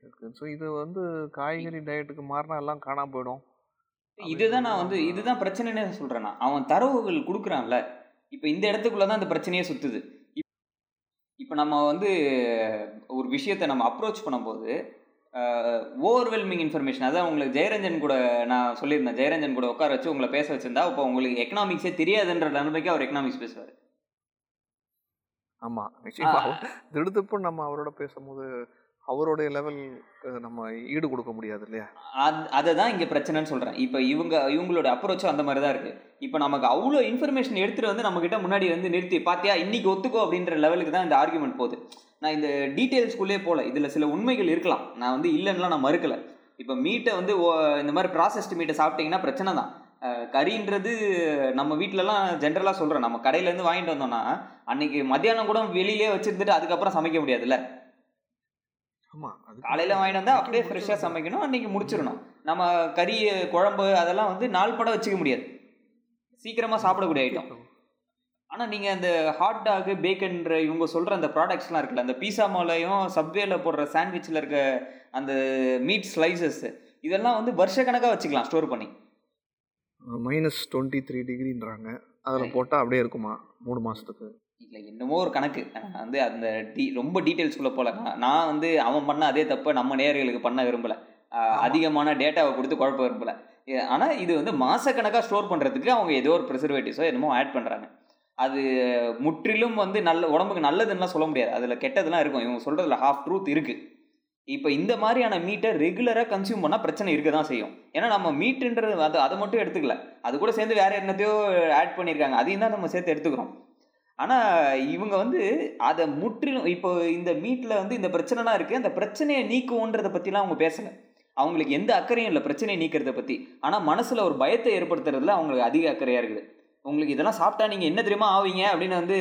இருக்குது ஸோ இது வந்து காய்கறி டயட்டுக்கு மாறினா எல்லாம் காணாமல் போயிடும். இதுதான் நான் வந்து இதுதான் பிரச்சனைனே சொல்கிறேன் நான். அவன் தரவுகள் கொடுக்குறான்ல. இப்போ இந்த இடத்துக்குள்ள தான் அந்த பிரச்சனையே சுற்றுது இப்போ நம்ம வந்து ஒரு விஷயத்தை நம்ம அப்ரோச் பண்ணும்போது ஓவர்வெல்மிங் இன்ஃபர்மேஷன் அதான் உங்களுக்கு ஜெயரஞ்சன் கூட நான் சொல்லியிருந்தேன். ஜெயரஞ்சன் கூட உட்கார வச்சு உங்களை பேச வச்சிருந்தா இப்போ உங்களுக்கு எக்கனாமிக்ஸே தெரியாதுன்ற நிலைமைக்கு அவர் எக்கனாமிக்ஸ் பேசுவார். ஆமாம் நிச்சயமாக திடுத்துப்பு நம்ம அவரோட பேசும்போது அவருடைய லெவல் நம்ம ஈடு கொடுக்க முடியாது இல்லையா? அதை தான் இங்கே பிரச்சனைன்னு சொல்கிறேன் இப்போ இவங்க இவங்களோட அப்ரோச்சும் அந்த மாதிரி தான் இருக்குது இப்போ நமக்கு அவ்வளோ இன்ஃபர்மேஷன் எடுத்துகிட்டு வந்து நம்மக்கிட்ட முன்னாடி வந்து நிறுத்தி பார்த்தியா இன்றைக்கி ஒத்துக்கோ அப்படின்ற லெவலுக்கு தான் இந்த ஆர்குமெண்ட் போகுது. நான் இந்த டீட்டெயில்ஸ்குள்ளே போகல. இதில் சில உண்மைகள் இருக்கலாம். நான் வந்து இல்லைன்னுலாம் நான் மறுக்கலை. இப்போ மீட்டை வந்து ஓ- இந்த மாதிரி ப்ராசஸ்டு மீட்டை சாப்பிட்டீங்கன்னா பிரச்சனை தான். கறின்றது நம்ம வீட்டிலலாம் ஜென்ரலாக சொல்கிறேன் நம்ம கடையிலேருந்து வாங்கிட்டு வந்தோம்னா அன்னைக்கு மத்தியானம் கூட வெளியிலே வச்சுருந்துட்டு அதுக்கப்புறம் சமைக்க முடியாதுல்ல. ஆமாம் அது காலையில் வாங்கிட்டு வந்தால் அப்படியே ஃப்ரெஷ்ஷாக சமைக்கணும். அன்றைக்கி முடிச்சிடணும். நம்ம கறி குழம்பு அதெல்லாம் வந்து நாள் படம் வச்சுக்க முடியாது. சீக்கிரமாக சாப்பிடக்கூடிய ஐட்டம் ஆனால் நீங்கள் அந்த ஹாட் டாக் பேக்கன்ற இவங்க சொல்கிற அந்த ப்ராடக்ட்ஸ்லாம் இருக்குல்ல அந்த பீஸா மாலையும் சப்வேல போடுற சாண்ட்விச்சில் இருக்க அந்த மீட் ஸ்லைசஸ் இதெல்லாம் வந்து வருஷக்கணக்காக வச்சுக்கலாம் ஸ்டோர் பண்ணி. மைனஸ் டுவெண்ட்டி த்ரீ டிகிரின்றாங்க அதில் போட்டால் அப்படியே இருக்குமா மூணு மாதத்துக்கு இல்லை என்னமோ ஒரு கணக்கு. வந்து அந்த டீ ரொம்ப டீட்டெயில்ஸ்குள்ளே போகல நான் நான் வந்து அவன் பண்ண அதே தப்பை நம்ம நேயர்களுக்கு பண்ண விரும்பலை. அதிகமான டேட்டாவை கொடுத்து குழப்ப விரும்பலை. ஆனால் இது வந்து மாதக்கணக்காக ஸ்டோர் பண்ணுறதுக்கு அவங்க ஏதோ ஒரு ப்ரிசர்வேட்டிவ்ஸோ என்னமோ ஆட் பண்ணுறாங்க அது முற்றிலும் வந்து நல்ல உடம்புக்கு நல்லதுன்னா சொல்ல முடியாது. அதில் கெட்டதெல்லாம் இருக்கும். இவங்க சொல்கிறதுல ஹாஃப் ட்ரூத் இருக்குது இப்போ இந்த மாதிரியான மீட்டை ரெகுலராக கன்சியூம் பண்ணால் பிரச்சனை இருக்க தான் செய்யும். ஏன்னா நம்ம மீட்டுன்றது அது அதை மட்டும் எடுத்துக்கல. அது கூட சேர்ந்து வேறு என்னத்தையோ ஆட் பண்ணியிருக்காங்க அதையும் தான் நம்ம சேர்த்து எடுத்துக்கிறோம். ஆனால் இவங்க வந்து அதை முற்றிலும் இப்போ இந்த மீட்டில் வந்து இந்த பிரச்சனைலாம் இருக்குது அந்த பிரச்சனையை நீக்குவோன்றதை பற்றிலாம் அவங்க பேசலை. அவங்களுக்கு எந்த அக்கறையும் இல்லை பிரச்சனையை நீக்கிறத பற்றி ஆனால் மனசில் ஒரு பயத்தை ஏற்படுத்துறதுல அவங்களுக்கு அதிக அக்கறையாக இருக்குது. உங்களுக்கு இதெல்லாம் சாப்பிட்டா நீங்கள் என்ன தெரியுமா ஆவீங்க? அப்படின்னு வந்து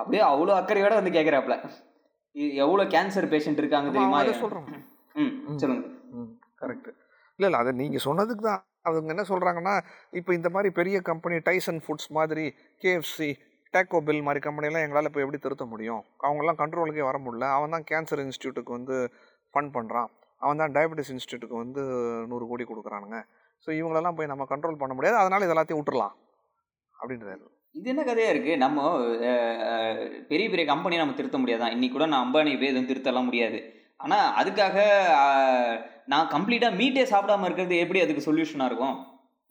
அப்படியே அவ்வளோ அக்கறையோட வந்து கேட்குறாப்புல எவ்வளோ கேன்சர் பேஷண்ட் இருக்காங்க தெரியுமா? அதை சொல்கிறோம் ம் சொல்லுங்க. ம் கரெக்டு இல்லை இல்லை அது நீங்கள் சொன்னதுக்கு தான் அவங்க என்ன சொல்கிறாங்கன்னா இப்போ இந்த மாதிரி பெரிய கம்பெனி டைசன் ஃபுட்ஸ் மாதிரி கேஎஃப்சி டேக்கோ பில் மாதிரி கம்பெனிலாம் எங்களால் இப்போ எப்படி திருத்த முடியும்? அவங்களாம் கண்ட்ரோலுக்கே வர முடியல. அவன் தான் கேன்சர் இன்ஸ்டியூட்டுக்கு வந்து ஃபண்ட் பண்ணுறான் அவன் தான் டயபெட்டிஸ் இன்ஸ்டியூட்டுக்கு வந்து நூறு கோடி கொடுக்குறானுங்க. ஸோ இவங்களெல்லாம் போய் நம்ம கண்ட்ரோல் பண்ண முடியாது. அதனால் இது எல்லாத்தையும் விட்டுறலாம். இது என்ன கதையாக இருக்குது நம்ம பெரிய பெரிய கம்பெனியை நம்ம திருத்த முடியாதான் இன்றைக்கி கூட நான் அம்பானி போய் எதுவும் திருத்தலாம் முடியாது. ஆனால் அதுக்காக நான் கம்ப்ளீட்டாக மீட்டே சாப்பிடாம இருக்கிறது எப்படி அதுக்கு சொல்யூஷனாக இருக்கும்?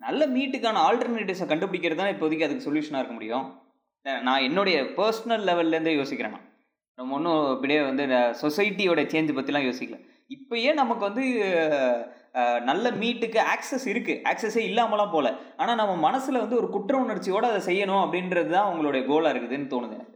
நல்ல மீட்டுக்கான ஆல்டர்னேட்டிவ்ஸை கண்டுபிடிக்கிறது தான் இப்போதைக்கு அதுக்கு சொல்யூஷனாக இருக்க முடியும்? நான் என்னுடைய பர்சனல் லெவல்லேருந்தே யோசிக்கிறேன் நான். நம்ம ஒன்றும் இப்படியே வந்து சொசைட்டியோட சேஞ்ச் பற்றிலாம் யோசிக்கல. இப்போயே நமக்கு வந்து நல்ல மீட்டுக்கு ஆக்சஸ் இருக்குது ஆக்சஸே இல்லாமலாம் போகல ஆனால் நம்ம மனசில் வந்து ஒரு குற்ற உணர்ச்சியோடு அதை செய்யணும் அப்படின்றது தான் அவங்களுடைய கோலாக இருக்குதுன்னு தோணுது எனக்கு.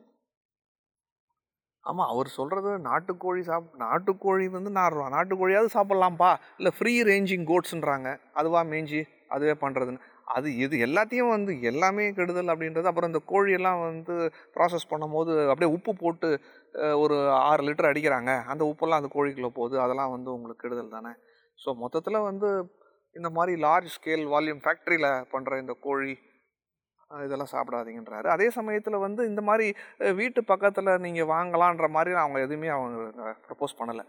ஆமாம் அவர் சொல்கிறது நாட்டுக்கோழி சாப் நாட்டுக்கோழி வந்து நான் நாட்டுக்கோழியாவது சாப்பிட்லாம்ப்பா. இல்லை ஃப்ரீ ரேஞ்சிங் கோட்ஸுன்றாங்க அதுவா மேய்ஞ்சி அதுவே பண்ணுறதுன்னு அது இது எல்லாத்தையும் வந்து எல்லாமே கெடுதல் அப்படின்றது அப்புறம் இந்த கோழியெல்லாம் வந்து ப்ராசஸ் பண்ணும்போது அப்படியே உப்பு போட்டு ஒரு ஆறு லிட்டர் அடிக்கிறாங்க. அந்த உப்பெல்லாம் அந்த கோழிக்குள்ளே போகுது. அதெல்லாம் வந்து உங்களுக்கு கெடுதல் தானே? ஸோ மொத்தத்தில் வந்து இந்த மாதிரி லார்ஜ் ஸ்கேல் வால்யூம் ஃபேக்ட்ரியில் பண்ணுற இந்த கோழி இதெல்லாம் சாப்பிடாதீங்கன்றாரு. அதே சமயத்தில் வந்து இந்த மாதிரி வீட்டு பக்கத்தில் நீங்கள் வாங்கலான்ற மாதிரி அவங்க எதுவுமே அவங்க ப்ரப்போஸ் பண்ணலை.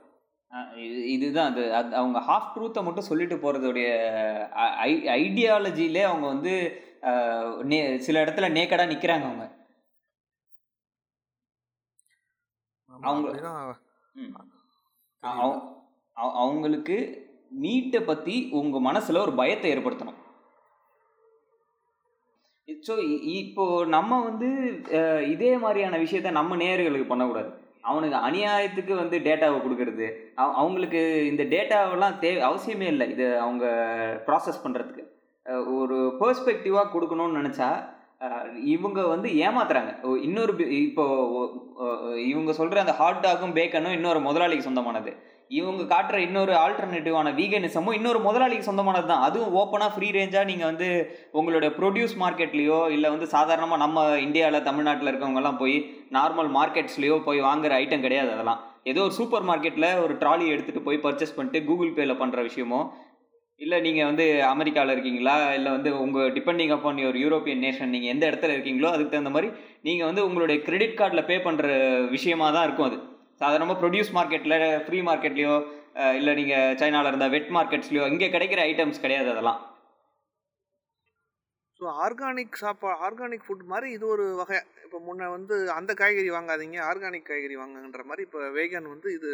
இதுதான் அது. அவங்க ஹாஃப் ட்ரூத்தை மட்டும் சொல்லிட்டு போகிறதுடைய ஐடியாலஜிலே அவங்க வந்து நே சில இடத்துல நேக்கடாக நிற்கிறாங்க அவங்க. அவங்க- அவங்களுக்கு மீட்டை பற்றி உங்கள் மனசில் ஒரு பயத்தை ஏற்படுத்தணும். ஸோ இப்போ நம்ம வந்து இதே மாதிரியான விஷயத்த நம்ம நேயர்களுக்கு பண்ணக்கூடாது. அவனுக்கு அநியாயத்துக்கு வந்து டேட்டாவை கொடுக்கறது. அவங்களுக்கு இந்த டேட்டாவெல்லாம் தே அவசியமே இல்லை இது அவங்க ப்ராசஸ் பண்ணுறதுக்கு ஒரு பெர்ஸ்பெக்டிவாக கொடுக்கணும்னு நினச்சா இவங்க வந்து ஏமாத்துறாங்க. இன்னொரு இப்போ இவங்க சொல்கிற அந்த ஹாட் டாகும் பேக்கனும் இன்னொரு முதலாளிக்கு சொந்தமானது. இவங்க காட்டுற இன்னொரு ஆல்டர்னேட்டிவான வீகனிசமும் இன்னொரு முதலாளிக்கு சொந்தமானது தான் அதுவும் ஓப்பனாக ஃப்ரீ ரேஞ்சாக நீங்கள் வந்து உங்களோட ப்ரொடியூஸ் மார்க்கெட்லேயோ இல்லை வந்து சாதாரணமாக நம்ம இந்தியாவில் தமிழ்நாட்டில் இருக்கவங்கலாம் போய் நார்மல் மார்க்கெட்ஸ்லேயோ போய் வாங்குற ஐட்டம் கிடையாது அதெல்லாம். ஏதோ ஒரு சூப்பர் மார்க்கெட்டில் ஒரு ட்ராலி எடுத்துகிட்டு போய் பர்ச்சேஸ் பண்ணிட்டு கூகுள் பேயில் பண்ணுற விஷயமோ இல்லை நீங்கள் வந்து அமெரிக்காவில் இருக்கீங்களா இல்லை வந்து உங்கள் டிபெண்டிங் அப்பான் ஒரு யூரோப்பியன் நேஷன் நீங்கள் எந்த இடத்துல இருக்கீங்களோ அதுக்கு தகுந்த மாதிரி நீங்கள் வந்து உங்களுடைய கிரெடிட் கார்டில் பே பண்ணுற விஷயமா தான் இருக்கும் அது. சாதாரணமாக ப்ரொடியூஸ் மார்க்கெட்டில் ஃப்ரீ மார்க்கெட்லேயோ இல்லை நீங்கள் சைனாவில் இருந்தால் வெட் மார்க்கெட்ஸ்லையோ இங்கே கிடைக்கிற ஐட்டம்ஸ் கிடையாது அதெல்லாம். ஸோ ஆர்கானிக் சாப்பா ஆர்கானிக் ஃபுட் மாதிரி இது ஒரு வகை. இப்போ முன்ன வந்து அந்த காய்கறி வாங்காதீங்க ஆர்கானிக் காய்கறி வாங்குங்கன்ற மாதிரி இப்போ வேகன் வந்து இது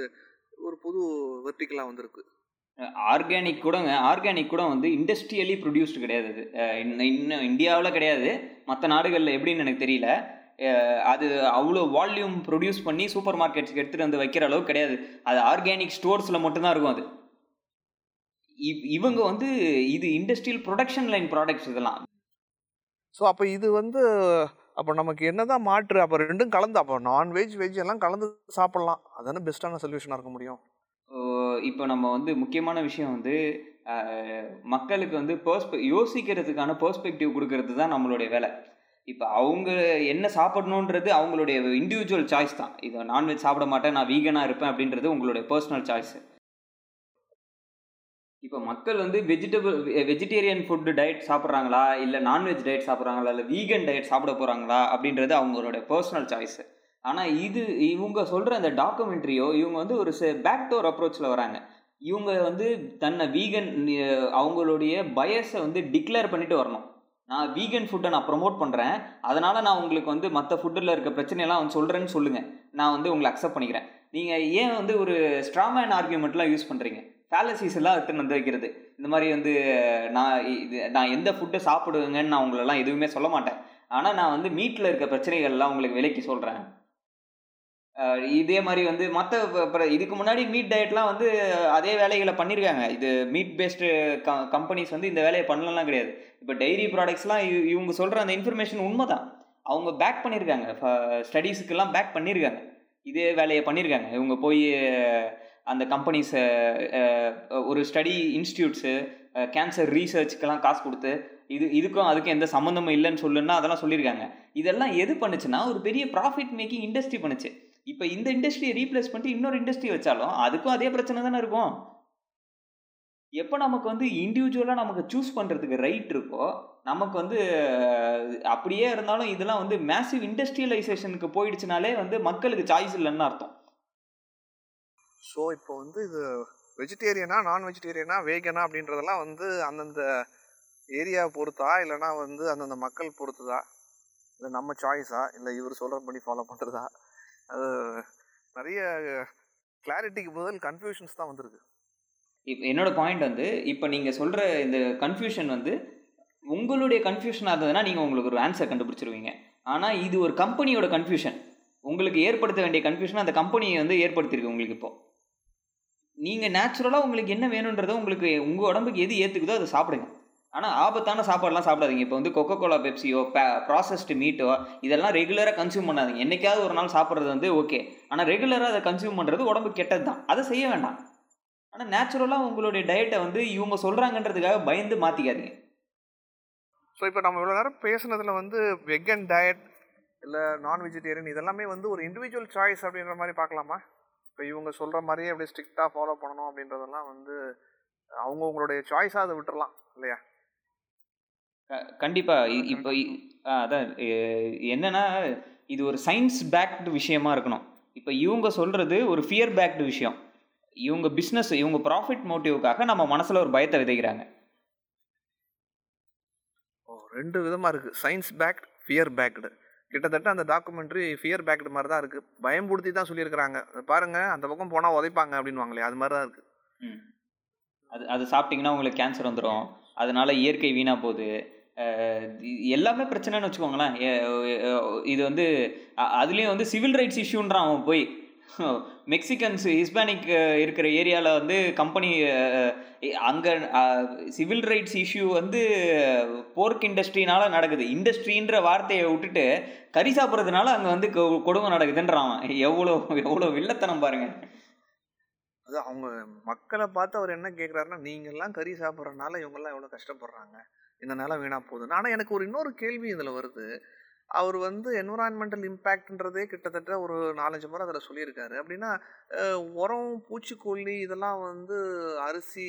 ஒரு புது வெர்டிக்கலாக வந்திருக்கு. ஆர்கானிக் கூடங்க ஆர்கானிக் கூட வந்து இண்டஸ்ட்ரியலி ப்ரொடியூஸ்டு கிடையாது அது. இன்னும் இந்தியாவில் கிடையாது. மற்ற நாடுகளில் எப்படின்னு எனக்கு தெரியல. அது அவ்வளோ வால்யூம் ப்ரொடியூஸ் பண்ணி சூப்பர் மார்க்கெட்ஸ்க்கு எடுத்துகிட்டு வந்து வைக்கிற அளவுக்கு கிடையாது. அது ஆர்கானிக் ஸ்டோர்ஸில் மட்டும்தான் இருக்கும் அது. இவ்- இவங்க வந்து இது இண்டஸ்ட்ரியல் ப்ரொடக்ஷன் லைன் ப்ராடக்ட்ஸ் இதெல்லாம். ஸோ அப்போ இது வந்து அப்போ நமக்கு என்னதான் மாற்று அப்போ ரெண்டும் கலந்து அப்போ நான்வெஜ் வெஜ் எல்லாம் கலந்து சாப்பிட்லாம். அதானே பெஸ்ட்டான சொல்யூஷனாக இருக்க முடியும். இப்போ நம்ம வந்து முக்கியமான விஷயம் வந்து மக்களுக்கு வந்து பெர்ஸ்பெ யோசிக்கிறதுக்கான பெர்ஸ்பெக்டிவ் கொடுக்கறது தான் நம்மளுடைய வேலை. இப்போ அவங்க என்ன சாப்பிடணுன்றது அவங்களுடைய இண்டிவிஜுவல் சாய்ஸ் தான். இதை நான்வெஜ் சாப்பிட மாட்டேன் நான் வீகனாக இருப்பேன் அப்படின்றது உங்களுடைய பர்சனல் சாய்ஸு இப்போ மக்கள் வந்து வெஜிடபிள் வெஜிடேரியன் ஃபுட்டு டயட் சாப்பிட்றாங்களா? இல்லை நான்வெஜ் டயட் சாப்பிட்றாங்களா? இல்லை வீகன் டயட் சாப்பிட போகிறாங்களா அப்படின்றது அவங்களுடைய பர்சனல் சாய்ஸு ஆனால் இது இவங்க சொல்கிற அந்த டாக்குமெண்ட்ரியோ இவங்க வந்து ஒரு பேக்டோர் அப்ரோச்சில் வராங்க. இவங்க வந்து தன்னை வீகன் அவங்களுடைய பயஸை வந்து டிக்ளேர் பண்ணிட்டு வரணும். நான் வீகன் ஃபுட்டை நான் ப்ரொமோட் பண்ணுறேன் அதனால் நான் உங்களுக்கு வந்து மற்ற ஃபுட்டில் இருக்க பிரச்சனையெல்லாம் வந்து சொல்கிறேன்னு சொல்லுங்கள் நான் வந்து உங்களை அக்செப்ட் பண்ணிக்கிறேன். நீங்கள் ஏன் வந்து ஒரு ஸ்ட்ராமேன் ஆர்கியூமெண்ட்லாம் யூஸ் பண்ணுறீங்க ஃபேலசிஸ் எல்லாம் எடுத்துன்னு வந்து வைக்கிறது. இந்த மாதிரி வந்து நான் இது நான் எந்த ஃபுட்டை சாப்பிடுவேங்கன்னு நான் உங்களெல்லாம் எதுவுமே சொல்ல மாட்டேன். ஆனால் நான் வந்து மீட்டில் இருக்க பிரச்சனைகள்லாம் உங்களுக்கு விலைக்கு சொல்கிறேன் இதே மாதிரி வந்து மற்ற இதுக்கு முன்னாடி மீட் டயட்லாம் வந்து அதே வேலைகளை பண்ணியிருக்காங்க இது மீட் பேஸ்டு க கம்பெனிஸ் வந்து இந்த வேலையை பண்ணலாம் கிடையாது. இப்போ டெய்ரி ப்ராடக்ட்ஸ்லாம் இவங்க சொல்கிற அந்த இன்ஃபர்மேஷன் உண்மை தான் அவங்க பேக் பண்ணியிருக்காங்க ஸ்டடீஸுக்கெல்லாம் பேக் பண்ணியிருக்காங்க இதே வேலையை பண்ணியிருக்காங்க இவங்க போய் அந்த கம்பெனிஸை ஒரு ஸ்டடி இன்ஸ்டியூட்ஸு கேன்சர் ரீசர்ச்சுக்கெல்லாம் காசு கொடுத்து இது இதுக்கும் அதுக்கும் எந்த சம்மந்தமும் இல்லைன்னு சொல்லுன்னா அதெல்லாம் சொல்லியிருக்காங்க இதெல்லாம் எது பண்ணுச்சுன்னா ஒரு பெரிய ப்ராஃபிட் மேக்கிங் இண்டஸ்ட்ரி பண்ணுச்சு. இப்போ இந்த இண்டஸ்ட்ரியை ரீப்ளேஸ் பண்ணிட்டு இன்னொரு இண்டஸ்ட்ரி வச்சாலும் அதுக்கும் அதே பிரச்சனை தானே இருக்கும். எப்போ நமக்கு வந்து இண்டிவிஜுவலாக நமக்கு சூஸ் பண்ணுறதுக்கு ரைட் இருக்கோ நமக்கு வந்து அப்படியே இருந்தாலும் இதெல்லாம் வந்து மேசிவ் இண்டஸ்ட்ரியலைசேஷனுக்கு போயிடுச்சுனாலே வந்து மக்களுக்கு சாய்ஸ் இல்லைன்னு அர்த்தம். ஸோ இப்போ வந்து இது வெஜிடேரியனா நான் வெஜிடேரியனா வேகனா அப்படின்றதெல்லாம் வந்து அந்தந்த ஏரியா பொறுத்தா இல்லைனா வந்து அந்தந்த மக்கள் பொறுத்துதா? இல்லை நம்ம சாய்ஸா இல்லை இவர் சொல்கிறபடி ஃபாலோ பண்ணுறதா அது நிறைய கிளாரிட்டிக்கு பதில் கன்ஃபியூஷன்ஸ் தான் வந்திருக்கு. இப்போ என்னோட பாயிண்ட் வந்து இப்போ நீங்கள் சொல்கிற இந்த கன்ஃபியூஷன் வந்து உங்களுடைய கன்ஃபியூஷன் இருந்ததுன்னா நீங்கள் உங்களுக்கு ஒரு ஆன்சர் கண்டுபிடிச்சிருவீங்க. ஆனால் இது ஒரு கம்பெனியோட கன்ஃபியூஷன் உங்களுக்கு ஏற்படுத்த வேண்டிய கன்ஃபியூஷன் அந்த கம்பெனியை வந்து ஏற்படுத்தியிருக்கு உங்களுக்கு இப்போ. நீங்கள் நேச்சுரலாக உங்களுக்கு என்ன வேணுன்றதோ உங்களுக்கு உங்கள் உடம்புக்கு எது ஏற்றுக்குதோ அதை சாப்பிடுங்க. ஆனால் ஆபத்தான சாப்பாடுலாம் சாப்பிடாதீங்க. இப்போ வந்து கொக்கோ கோலா பெப்சியோ ப்ராசஸ்டு மீட்டோ இதெல்லாம் ரெகுலராக கன்சியூம் பண்ணாதீங்க. என்றைக்காவது ஒரு நாள் சாப்பிட்றது வந்து ஓகே ஆனால் ரெகுலராக அதை கன்சியூம் பண்ணுறது உடம்பு கெட்டது தான் அதை செய்ய வேண்டாம். ஆனால் நேச்சுரலாக உங்களுடைய டயட்டை வந்து இவங்க சொல்கிறாங்கன்றதுக்காக பயந்து மாற்றிக்காதீங்க ஸோ இப்போ நம்ம இவ்வளோ நேரம் பேசுனதில் வந்து வெகன் டயட் இல்லை நான் வெஜிடேரியன் இதெல்லாமே வந்து ஒரு இண்டிவிஜுவல் சாய்ஸ் அப்படின்ற மாதிரி பார்க்கலாமா? இப்போ இவங்க சொல்கிற மாதிரியே அப்படியே ஸ்ட்ரிக்டாக ஃபாலோ பண்ணணும் அப்படின்றதெல்லாம் வந்து அவங்கவுங்களுடைய சாய்ஸாக அதை விட்டுறலாம் இல்லையா? கண்டிப்பாக இப்போ அதான் என்னன்னா இது ஒரு சயின்ஸ் பேக்டு விஷயமா இருக்கணும். இப்போ இவங்க சொல்கிறது ஒரு ஃபியர் பேக்டு விஷயம். இவங்க பிஸ்னஸ் இவங்க ப்ராஃபிட் மோட்டிவ்க்காக நம்ம மனசில் ஒரு பயத்தை விதைக்கிறாங்க. ஓ ரெண்டு விதமாக இருக்குது சயின்ஸ் பேக்ட் ஃபியர் பேக்டு கிட்டத்தட்ட அந்த டாக்குமெண்ட்ரி ஃபியர் பேக்டு மாதிரி தான் இருக்குது பயம்படுத்தி தான் சொல்லியிருக்கிறாங்க. பாருங்கள் அந்த பக்கம் போனால் உதைப்பாங்க அப்படின்வாங்களே அது மாதிரி தான் இருக்குது அது அது சாப்பிட்டிங்கன்னா உங்களுக்கு கேன்சர் வந்துடும் அதனால இயற்கை வீணாக போகுது. எல்லாமே பிரச்சனைன்னு வச்சுக்கோங்களேன். இது வந்து அதுலேயும் வந்து சிவில் ரைட்ஸ் இஷ்யூன்றான் அவன் போய். மெக்சிகன்ஸ் ஹிஸ்பானிக் இருக்கிற ஏரியாவில் வந்து கம்பெனி அங்கே சிவில் ரைட்ஸ் இஷ்யூ வந்து போர்க் இண்டஸ்ட்ரினால நடக்குது. இண்டஸ்ட்ரின்ற வார்த்தையை விட்டுட்டு கறி சாப்பிட்றதுனால அங்கே வந்து கொடுமை நடக்குதுன்றான் எவ்வளோ எவ்வளோ வில்லத்தனம் பாருங்க. அது அவங்க மக்களை பார்த்து அவர் என்ன கேட்குறாருன்னா நீங்கள்லாம் கறி சாப்பிட்றதுனால இவங்கெல்லாம் எவ்வளோ கஷ்டப்படுறாங்க. இந்த நிலம் வீணாக போகுதுன்னு. ஆனால் எனக்கு ஒரு இன்னொரு கேள்வி இதில் வருது. அவர் வந்து என்விரான்மெண்டல் இம்பேக்ட்ன்றதே கிட்டத்தட்ட ஒரு நாலஞ்சு முறை அதில் சொல்லியிருக்காரு. அப்படின்னா உரம் பூச்சிக்கொல்லி இதெல்லாம் வந்து அரிசி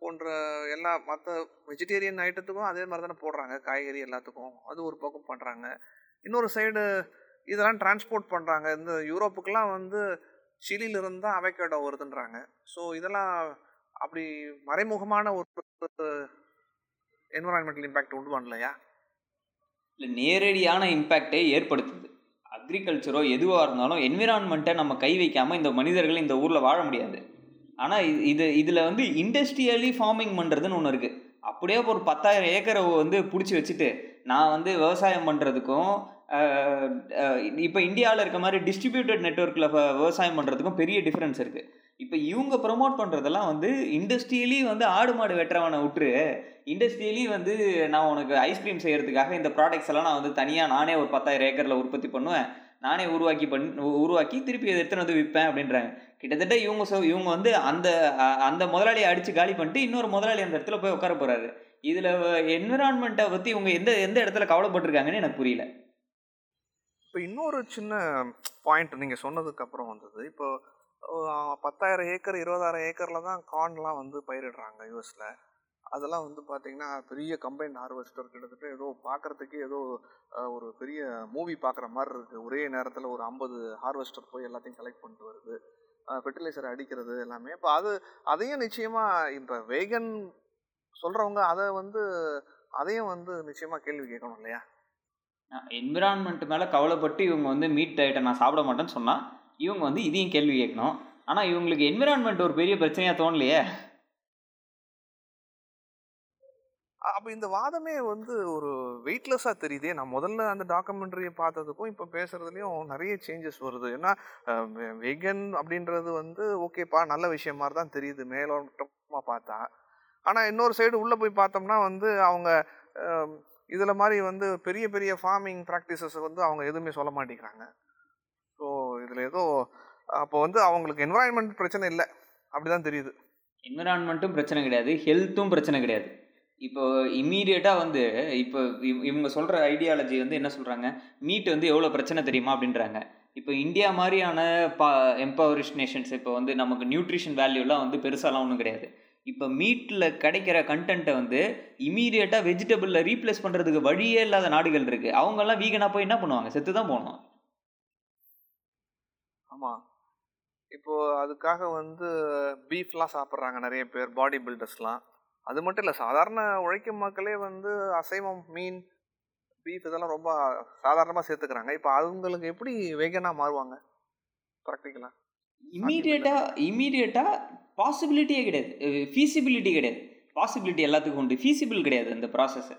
போன்ற எல்லா மற்ற வெஜிடேரியன் ஐட்டத்துக்கும் அதே மாதிரி தானே போடுறாங்க. காய்கறி எல்லாத்துக்கும் அது ஒரு பக்கம் பண்ணுறாங்க இன்னொரு சைடு இதெல்லாம் டிரான்ஸ்போர்ட் பண்ணுறாங்க இந்த யூரோப்புக்கெல்லாம் வந்து சிலியிலிருந்து தான் அவைக்கேடோ வருதுன்றாங்க. ஸோ இதெல்லாம் அப்படி மறைமுகமான ஒரு என்வரான்மெண்டல் இம்பேக்ட் உண்டு பண்ணலையா? இல்லை நேரடியான இம்பேக்டை ஏற்படுத்துது. அக்ரிகல்ச்சரோ எதுவாக இருந்தாலும் என்விரான்மெண்ட்டை நம்ம கை வைக்காமல் இந்த மனிதர்கள் இந்த ஊரில் வாழ முடியாது. ஆனால் இது இது இதில் வந்து இண்டஸ்ட்ரியலி ஃபார்மிங் பண்ணுறதுன்னு ஒன்று இருக்குது அப்படியே ஒரு பத்தாயிரம் ஏக்கரை வந்து பிடிச்சி வச்சுட்டு நான் வந்து விவசாயம் பண்ணுறதுக்கும் இப்போ இந்தியாவில் இருக்க மாதிரி டிஸ்ட்ரிபியூட்டட் நெட்ஒர்க்கில் விவசாயம் பண்ணுறதுக்கும் பெரிய டிஃப்ரென்ஸ் இருக்குது இப்போ இவங்க ப்ரமோட் பண்ணுறதெல்லாம் வந்து இண்டஸ்ட்ரியலி வந்து ஆடு மாடு வெட்டுறவனை விட்டுரு இண்டஸ்ட்ரியலி வந்து நான் உனக்கு ஐஸ்கிரீம் செய்கிறதுக்காக இந்த ப்ராடக்ட்ஸ் எல்லாம் நான் வந்து தனியாக நானே ஒரு பத்தாயிரம் ஏக்கரில் உற்பத்தி பண்ணுவேன். நானே உருவாக்கி பண் உருவாக்கி திருப்பி அதை எடுத்துன்னு வந்து விற்பேன் அப்படின்றாங்க. கிட்டத்தட்ட இவங்க சொ இவங்க வந்து அந்த அந்த முதலாளியை அடித்து காலி பண்ணிட்டு இன்னொரு முதலாளி அந்த இடத்துல போய் உட்கார போகிறாரு இதில் என்விரான்மெண்ட்டை பற்றி இவங்க எந்த எந்த இடத்துல கவலைப்பட்டிருக்காங்கன்னு எனக்கு புரியல. இப்போ இன்னொரு சின்ன பாயிண்ட் நீங்கள் சொன்னதுக்கு அப்புறம் வந்தது. இப்போ பத்தாயிரம் ஏக்கர் இருபதாயிரம் ஏக்கரில் தான் கார்ன்லாம் வந்து பயிரிடுறாங்க யூஎஸில். அதெல்லாம் வந்து பார்த்திங்கன்னா பெரிய கம்பைன் ஹார்வெஸ்டர் கிட்டத்தட்ட ஏதோ பார்க்குறதுக்கே ஏதோ ஒரு பெரிய மூவி பார்க்குற மாதிரி இருக்குது ஒரே நேரத்தில் ஒரு ஐம்பது ஹார்வெஸ்டர் போய் எல்லாத்தையும் கலெக்ட் பண்ணிட்டு வருது. ஃபெர்டிலைசர் அடிக்கிறது எல்லாமே. இப்போ அது அதையும் நிச்சயமாக இப்போ வேகன் சொல்கிறவங்க அதை வந்து அதையும் வந்து நிச்சயமாக கேள்வி கேட்கணும் இல்லையா? என்விரான்மெண்ட் மேலே கவலைப்பட்டு இவங்க வந்து மீட் டயட்டை நான் சாப்பிட மாட்டேன்னு சொன்னால் இவங்க வந்து இதையும் கேள்வி கேட்கணும். ஆனால் இவங்களுக்கு என்விரான்மெண்ட் ஒரு பெரிய பிரச்சனையாக தோணலையே. அப்போ இந்த வாதமே வந்து ஒரு வெயிட்லெஸ்ஸாக தெரியுதே. நான் முதல்ல அந்த டாக்குமெண்ட்ரியை பார்த்ததுக்கும் இப்போ பேசுகிறதுலையும் நிறைய சேஞ்சஸ் வருது. ஏன்னா வெகன் அப்படின்றது வந்து ஓகேப்பா நல்ல விஷயம் மாதிரி தான் தெரியுது. மேலோட்டமாக பார்த்தா. ஆனால் இன்னொரு சைடு உள்ளே போய் பார்த்தோம்னா வந்து அவங்க இதில் மாதிரி வந்து பெரிய பெரிய ஃபார்மிங் ப்ராக்டிசஸ் வந்து அவங்க எதுவுமே சொல்ல மாட்டேங்கிறாங்க. ஸோ இதில் ஏதோ அப்போ வந்து அவங்களுக்கு என்வரான்மெண்ட் பிரச்சனை இல்லை. அப்படி தான் தெரியுது. என்விரான்மெண்ட்டும் பிரச்சனை கிடையாது. ஹெல்த்தும் பிரச்சனை கிடையாது. இப்போ இம்மீடியட்டாக வந்து இப்போ இவங்க சொல்கிற ஐடியாலஜி வந்து என்ன சொல்கிறாங்க மீட் வந்து எவ்வளோ பிரச்சனை தெரியுமா அப்படின்றாங்க. இப்போ இந்தியா மாதிரியான பா எம்பவரிஷ் நேஷன்ஸ் இப்போ வந்து நமக்கு நியூட்ரிஷன் வேல்யூலாம் வந்து பெருசாலாம் ஒன்றும் கிடையாது. இப்போ மீட்டில் கிடைக்கிற கண்டென்ட்டை வந்து இமீடியட்டாக வெஜிடபிளில் ரீப்ளேஸ் பண்ணுறதுக்கு வழியே இல்லாத நாடுகள் இருக்குது அவங்கெல்லாம் வீகனாக போய் என்ன பண்ணுவாங்க? செத்து தான் போகணும். ஆமாம் இப்போது அதுக்காக வந்து பீஃப்லாம் சாப்பிட்றாங்க நிறைய பேர் பாடி பில்டர்ஸ்லாம் அது மட்டும் இல்லை சாதாரண உழைக்கும் மக்களே வந்து அசைவம் மீன் பீஃப் இதெல்லாம் ரொம்ப சாதாரணமாக சேர்த்துக்கிறாங்க. இப்போ அவங்களுக்கு எப்படி வெகனாக மாறுவாங்க? ப்ராக்டிக்கலாக இமீடியட்டாக இமீடியட்டாக பாசிபிலிட்டியே கிடையாது. ஃபீசிபிலிட்டி கிடையாது. பாசிபிலிட்டி எல்லாத்துக்கும் உண்டு. ஃபீசிபிள் கிடையாது அந்த ப்ராசஸ்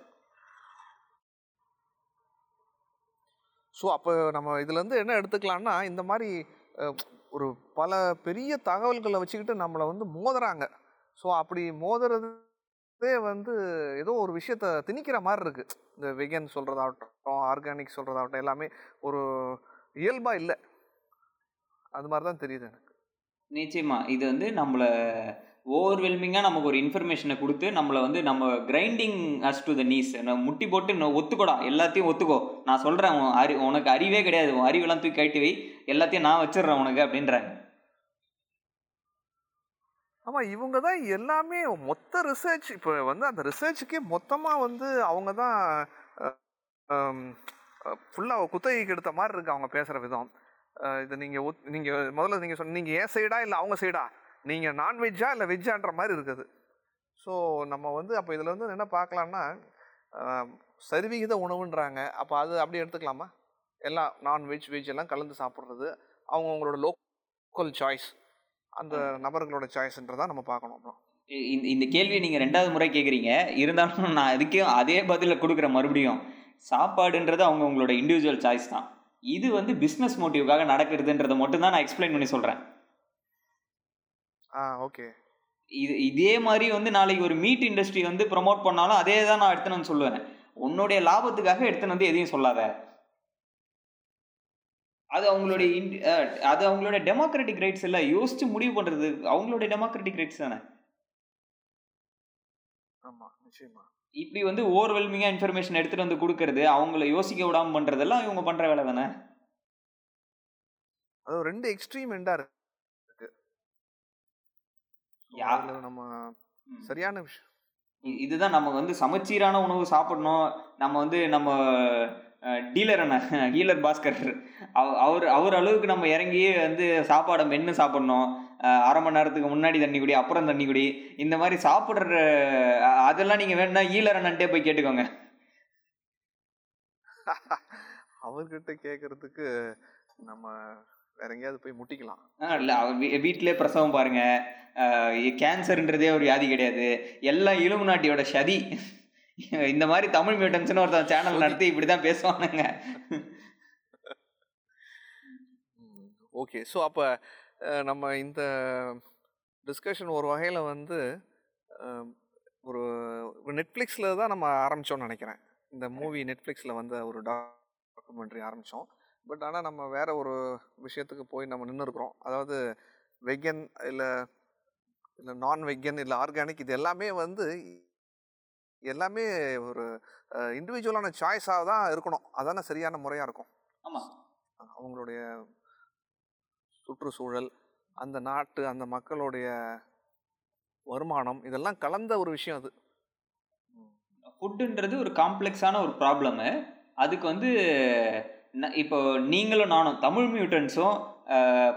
ஸோ அப்போ நம்ம இதுலேருந்து என்ன எடுத்துக்கலாம்னா இந்த மாதிரி ஒரு பல பெரிய தகவல்களை வச்சுக்கிட்டு நம்மளை வந்து மோதுறாங்க. ஸோ அப்படி மோதுறதே இதே வந்து ஏதோ ஒரு விஷயத்த திணிக்கிற மாதிரி இருக்குது இந்த வெகன் சொல்கிறதாகட்டும் ஆர்கானிக் சொல்கிறதாகட்டும் எல்லாமே ஒரு இயல்பாக இல்லை. அது மாதிரி தான் தெரியுது எனக்கு. நிச்சயமா. இது வந்து நம்மளை ஓவர்வெல்மிங்காக நமக்கு ஒரு இன்ஃபர்மேஷனை கொடுத்து நம்மளை வந்து நம்ம grinding us to the knees முட்டி போட்டு நான் ஒத்துக்கோடா எல்லாத்தையும் ஒத்துக்கோ. நான் சொல்கிறேன் அறி உனக்கு அறிவே கிடையாது. உன் அறிவெல்லாம் தூக்கி கட்டி வை. எல்லாத்தையும் நான் வச்சிடுறேன் உனக்கு அப்படின்றாங்க. ஆமாம் இவங்க தான் எல்லாமே மொத்த ரிசர்ச் இப்போ வந்து அந்த ரிசர்ச்சுக்கே மொத்தமாக வந்து அவங்க தான் ஃபுல்லாக குத்தகைக்கு எடுத்த மாதிரி இருக்கு அவங்க பேசுகிற விதம். இது நீங்கள் ஒத் நீங்கள் முதல்ல நீங்கள் சொன்ன நீங்கள் ஏன் சைடா இல்லை அவங்க சைடா நீங்கள் நான்வெஜ்ஜா இல்லை வெஜ்ஜான்ற மாதிரி இருக்குது. ஸோ நம்ம வந்து அப்போ இதில் வந்து என்ன பார்க்கலாம்னா சரிவிகித உணவுன்றாங்க. அப்போ அது அப்படி எடுத்துக்கலாமா? எல்லாம் நான்வெஜ் வெஜ் எல்லாம் கலந்து சாப்பிட்றது அவங்கவுங்களோட லோக்கல் சாய்ஸ் அந்த நபர்களோட சாய்ஸ்ன்றதான் நம்ம பார்க்கணும் அப்புறம் இந்த கேள்வியை நீங்கள் ரெண்டாவது முறை கேட்குறீங்க இருந்தாலும் நான் அதுக்கே அதே பதிலை கொடுக்குற மறுபடியும். சாப்பாடுன்றது அவங்க உங்களோட இண்டிவிஜுவல் சாய்ஸ் தான். இது வந்து பிஸ்னஸ் மோட்டிவ்காக நடக்கிறதுன்றதை மட்டும் தான் நான் எக்ஸ்பிளைன் பண்ணி சொல்கிறேன் ஆ ஓகே இது இதே மாதிரி வந்து நாளைக்கு ஒரு மீட் இண்டஸ்ட்ரி வந்து ப்ரோமோட் பண்ணாலும் அதே தான் நான் எடுத்துன்னு வந்து சொல்லுவேன். உன்னுடைய லாபத்துக்காக எடுத்துன்னு வந்து எதையும் சொல்லாத. அது அவங்களுடைய அது அவங்களோட டெமோக்ராட்டிக் ரைட்ஸ் இல்லை யோசிச்சு முடிவு பண்றது அவங்களுடைய டெமோக்ராட்டிக் ரைட்ஸ் தானே? இப்படி வந்து ஓவர்வெல்மிங்காக இன்ஃபர்மேஷன் எடுத்துட்டு வந்து கொடுக்கறது அவங்கள யோசிக்க விடாம பண்றதெல்லாம் இவங்க பண்ற வேலை தானே? அது ரெண்டு எக்ஸ்ட்ரீம் எண்டாக இருக்கு. நம்ம சரியான விஷயம். இதுதான் நம்ம வந்து சமச்சீரான உணவு சாப்பிடணும். நம்ம வந்து நம்ம டீலர் என்ன ஹீலர் பாஸ்கர். அவ- அவர் அவர் அளவுக்கு நம்ம இறங்கி வந்து சாப்பாடை மென்று சாப்பிடணும். அரை மணி நேரத்துக்கு முன்னாடி தண்ணி குடி அப்புறம் தண்ணி குடி இந்த மாதிரி சாப்பிட்ற அதெல்லாம் நீங்கள் வேணும்னா ஹீலர் அண்ணன்ட்டே போய் கேட்டுக்கோங்க. அவர்கிட்ட கேட்கறதுக்கு நம்ம வேற எங்கேயாவது போய் முட்டிக்கலாம். இல்ல வீட்டிலே பிரசவம் பாருங்க. கேன்சர்ன்றதே ஒரு வியாதி கிடையாது. எல்லாம் இலுமினாட்டியோட சதி. இந்த மாதிரி தமிழ் மியூட்டன்ஸ்னு ஒருத்தன் சேனல் நடத்தி இப்படிதான் பேசுவானுங்க. ஓகே ஸோ அப்போ நம்ம இந்த டிஸ்கஷன் ஒரு வகையில் வந்து ஒரு நெட்ஃப்ளிக்ஸில் தான் நம்ம ஆரம்பித்தோம்னு நினைக்கிறேன். இந்த மூவி நெட்ஃப்ளிக்ஸில் வந்து ஒரு டாக்குமெண்ட்ரி ஆரம்பித்தோம் பட் ஆனால் நம்ம வேற ஒரு விஷயத்துக்கு போய் நம்ம நின்று இருக்கிறோம் அதாவது வெகன் இல்லை இல்லை நான் வெகன் இல்லை ஆர்கானிக் இது எல்லாமே வந்து எல்லாமே ஒரு இண்டிவிஜுவலான சாய்ஸாக தான் இருக்கணும். அதானே சரியான முறையாக இருக்கும். ஆமா. அவங்களுடைய சுற்றுச்சூழல் அந்த நாட்டு அந்த மக்களுடைய வருமானம் இதெல்லாம் கலந்த ஒரு விஷயம் அது. ஃபுட்டுன்றது ஒரு காம்ப்ளெக்ஸான ஒரு ப்ராப்ளமு அதுக்கு வந்து இப்போ நீங்களும் நானும் தமிழ் மியூட்டன்ஸும்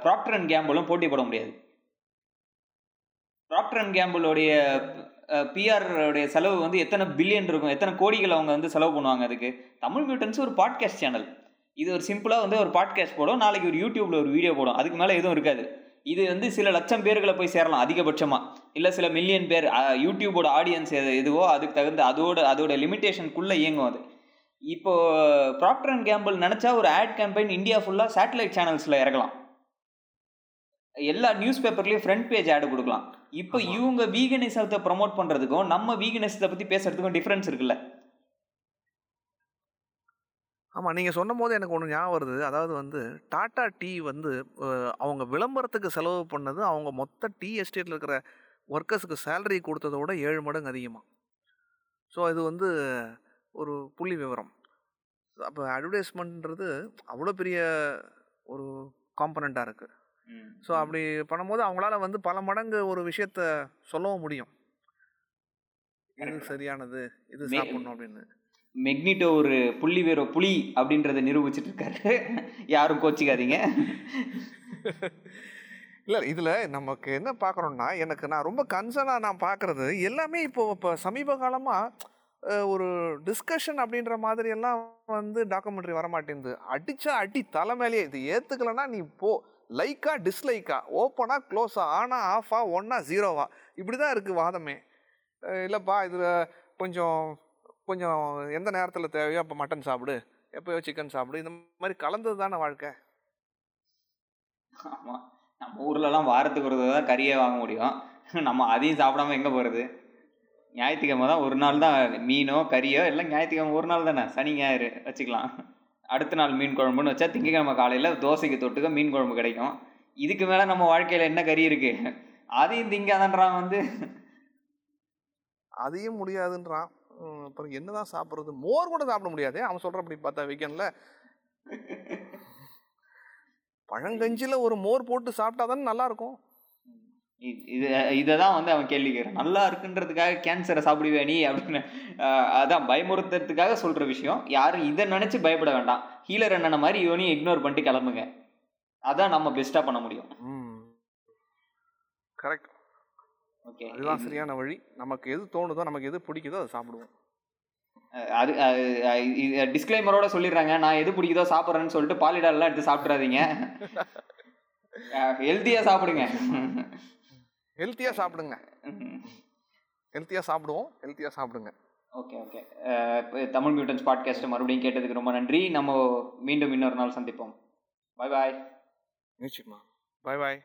ப்ராக்டர் அண்ட் கேம்பிளும் போட்டி போட முடியாது. ப்ராக்டர் அண்ட் கேம்பிளோடைய பிஆர் உடைய செலவு வந்து எத்தனை பில்லியன் இருக்கும் எத்தனை கோடிகள் அவங்க வந்து செலவு பண்ணுவாங்க அதுக்கு? தமிழ் மியூட்டன்ஸ் ஒரு பாட்காஸ்ட் சேனல் இது ஒரு சிம்பிளாக வந்து ஒரு பாட்காஸ்ட் போடும் நாளைக்கு ஒரு யூடியூப்ல ஒரு வீடியோ போடும். அதுக்கு மேலே எதுவும் இருக்காது. இது வந்து சில லட்சம் பேர்களை போய் சேரலாம் அதிகபட்சமாக இல்லை சில மில்லியன் பேர் யூடியூபோட ஆடியன்ஸ் எதுவோ அதுக்கு தகுந்த அதோட அதோட லிமிட்டேஷனுக்குள்ளே இயங்கும் அது. இப்போது ப்ராக்டர் அண்ட் கேம்பிள் நினச்சா ஒரு ஆட் கேம்பெயின் இந்தியா ஃபுல்லாக சேட்டலைட் சேனல்ஸில் இறக்கலாம். எல்லா நியூஸ் பேப்பர்லேயும் ஃப்ரண்ட் பேஜ் ஆடு கொடுக்கலாம். இப்போ. இவங்க வீகனிசத்தை ப்ரமோட் பண்ணுறதுக்கும் நம்ம வீகனிசத்தை பற்றி பேசுறதுக்கும் டிஃப்ரென்ஸ் இருக்குல்ல. ஆமாம் நீங்கள் சொன்னும் போது எனக்கு ஒன்று ஞாபகம் வருது. அதாவது வந்து டாடா டீ வந்து அவங்க விளம்பரத்துக்கு செலவு பண்ணது அவங்க மொத்த டீ எஸ்டேட்டில் இருக்கிற ஒர்க்கர்ஸுக்கு சேலரி கொடுத்ததை விட ஏழு மடங்கு அதிகமாக ஸோ இது வந்து ஒரு புள்ளி விவரம். அப்போ அட்வர்டைஸ்மெண்ட்ன்றது அவ்வளோ பெரிய ஒரு காம்பனண்ட்டாக இருக்குது ஸோ அப்படி பண்ணும்போது அவங்களால வந்து பல மடங்கு ஒரு விஷயத்த சொல்லவும் முடியும். இது சரியானது இது சாப்பிடணும் அப்படின்னு. மெக்னிட்டோ ஒரு புள்ளி வேற புலி அப்படின்றத நிரூபிச்சிட்டு இருக்காரு. யாரும் கோச்சிக்காதீங்க. இல்லை இதில் நமக்கு என்ன பார்க்குறோம்னா எனக்கு நான் ரொம்ப கன்சர்னாக நான் பார்க்குறது எல்லாமே இப்போ இப்போ சமீப காலமாக ஒரு டிஸ்கஷன் அப்படின்ற மாதிரி எல்லாம் வந்து டாக்குமெண்ட்ரி வரமாட்டேங்குது. அடிச்சா அடி தலை மேலேயே இது ஏற்றுக்கலன்னா நீ போ. லைக்கா டிஸ்லைக்கா ஓப்பனா க்ளோஸா ஆனா ஆஃபா ஒன்னா ஜீரோவா இப்படி தான் இருக்குது வாதமே இல்லைப்பா இதில் கொஞ்சம் கொஞ்சம் எந்த நேரத்தில் தேவையோ அப்போ மட்டன் சாப்பிடு எப்போயோ சிக்கன் சாப்பிடு இந்த மாதிரி கலந்தது தானே வாழ்க்கை. ஆமாம் நம்ம ஊர்லலாம் வாரத்துக்கு ஒரு தான் கறியே வாங்க முடியும். நம்ம அதையும் சாப்பிடாம எங்கே போகிறது ஞாயிற்றுக்கிழமை தான் ஒரு நாள் தான் மீனோ கறியோ எல்லாம் ஞாயிற்றுக்கிழமை ஒரு நாள் தானே? சனி ஞாயிறு வச்சுக்கலாம். அடுத்த நாள் மீன் குழம்புன்னு வச்சா திங்கக்கிழமை காலையில் தோசைக்கு தொட்டுக்க மீன் குழம்பு கிடைக்கும். இதுக்கு மேலே நம்ம வாழ்க்கையில் என்ன கறி இருக்கு? அதையும் திங்காதன்றான் வந்து. அதையும் முடியாதுன்றான். அப்புறம் என்னதான் சாப்பிட்றது? மோர் கூட சாப்பிட முடியாது. அவன் சொல்கிற அப்படி பார்த்தா வீக்கெண்டில் பழங்கஞ்சியில் ஒரு மோர் போட்டு சாப்பிட்டா தானே நல்லா இருக்கும். இது இதை தான் வந்து அவன் கேள்வி கேட்குறான் நல்லா இருக்குன்றதுக்காக கேன்சரை சாப்பிடுவியா நீ அப்படின்னு. அதான் பயமுறுத்துறதுக்காக சொல்கிற விஷயம். யாரும் இதை நினச்சி பயப்பட வேண்டாம். ஹீலர் என்னென்ன மாதிரி இவனையும் இக்னோர் பண்ணிட்டு கிளம்புங்க. அதான் நம்ம பெஸ்ட்டாக பண்ண முடியும். கரெக்ட் ஓகே அதுதான் சரியான வழி. நமக்கு எது தோணுதோ நமக்கு எது பிடிக்குதோ அதை சாப்பிடுவோம். அது டிஸ்க்ளைமரோட சொல்லிடுறாங்க. நான் எது பிடிக்குதோ சாப்பிட்றேன்னு சொல்லிட்டு பாலிடால்லாம் எடுத்து சாப்பிட்றாதீங்க ஹெல்த்தியாக சாப்பிடுங்க. ஹெல்த்தியாக சாப்பிடுங்க. ஹெல்த்தியாக சாப்பிடுவோம். ஹெல்த்தியாக சாப்பிடுங்க. Okay okay. Tamil mutants podcast மறுபடியும் கேட்டதுக்கு ரொம்ப நன்றி. நம்ம மீண்டும் இன்னொரு நாள் சந்திப்போம். பாய் பாய் நிச்சயமா. பாய் பாய்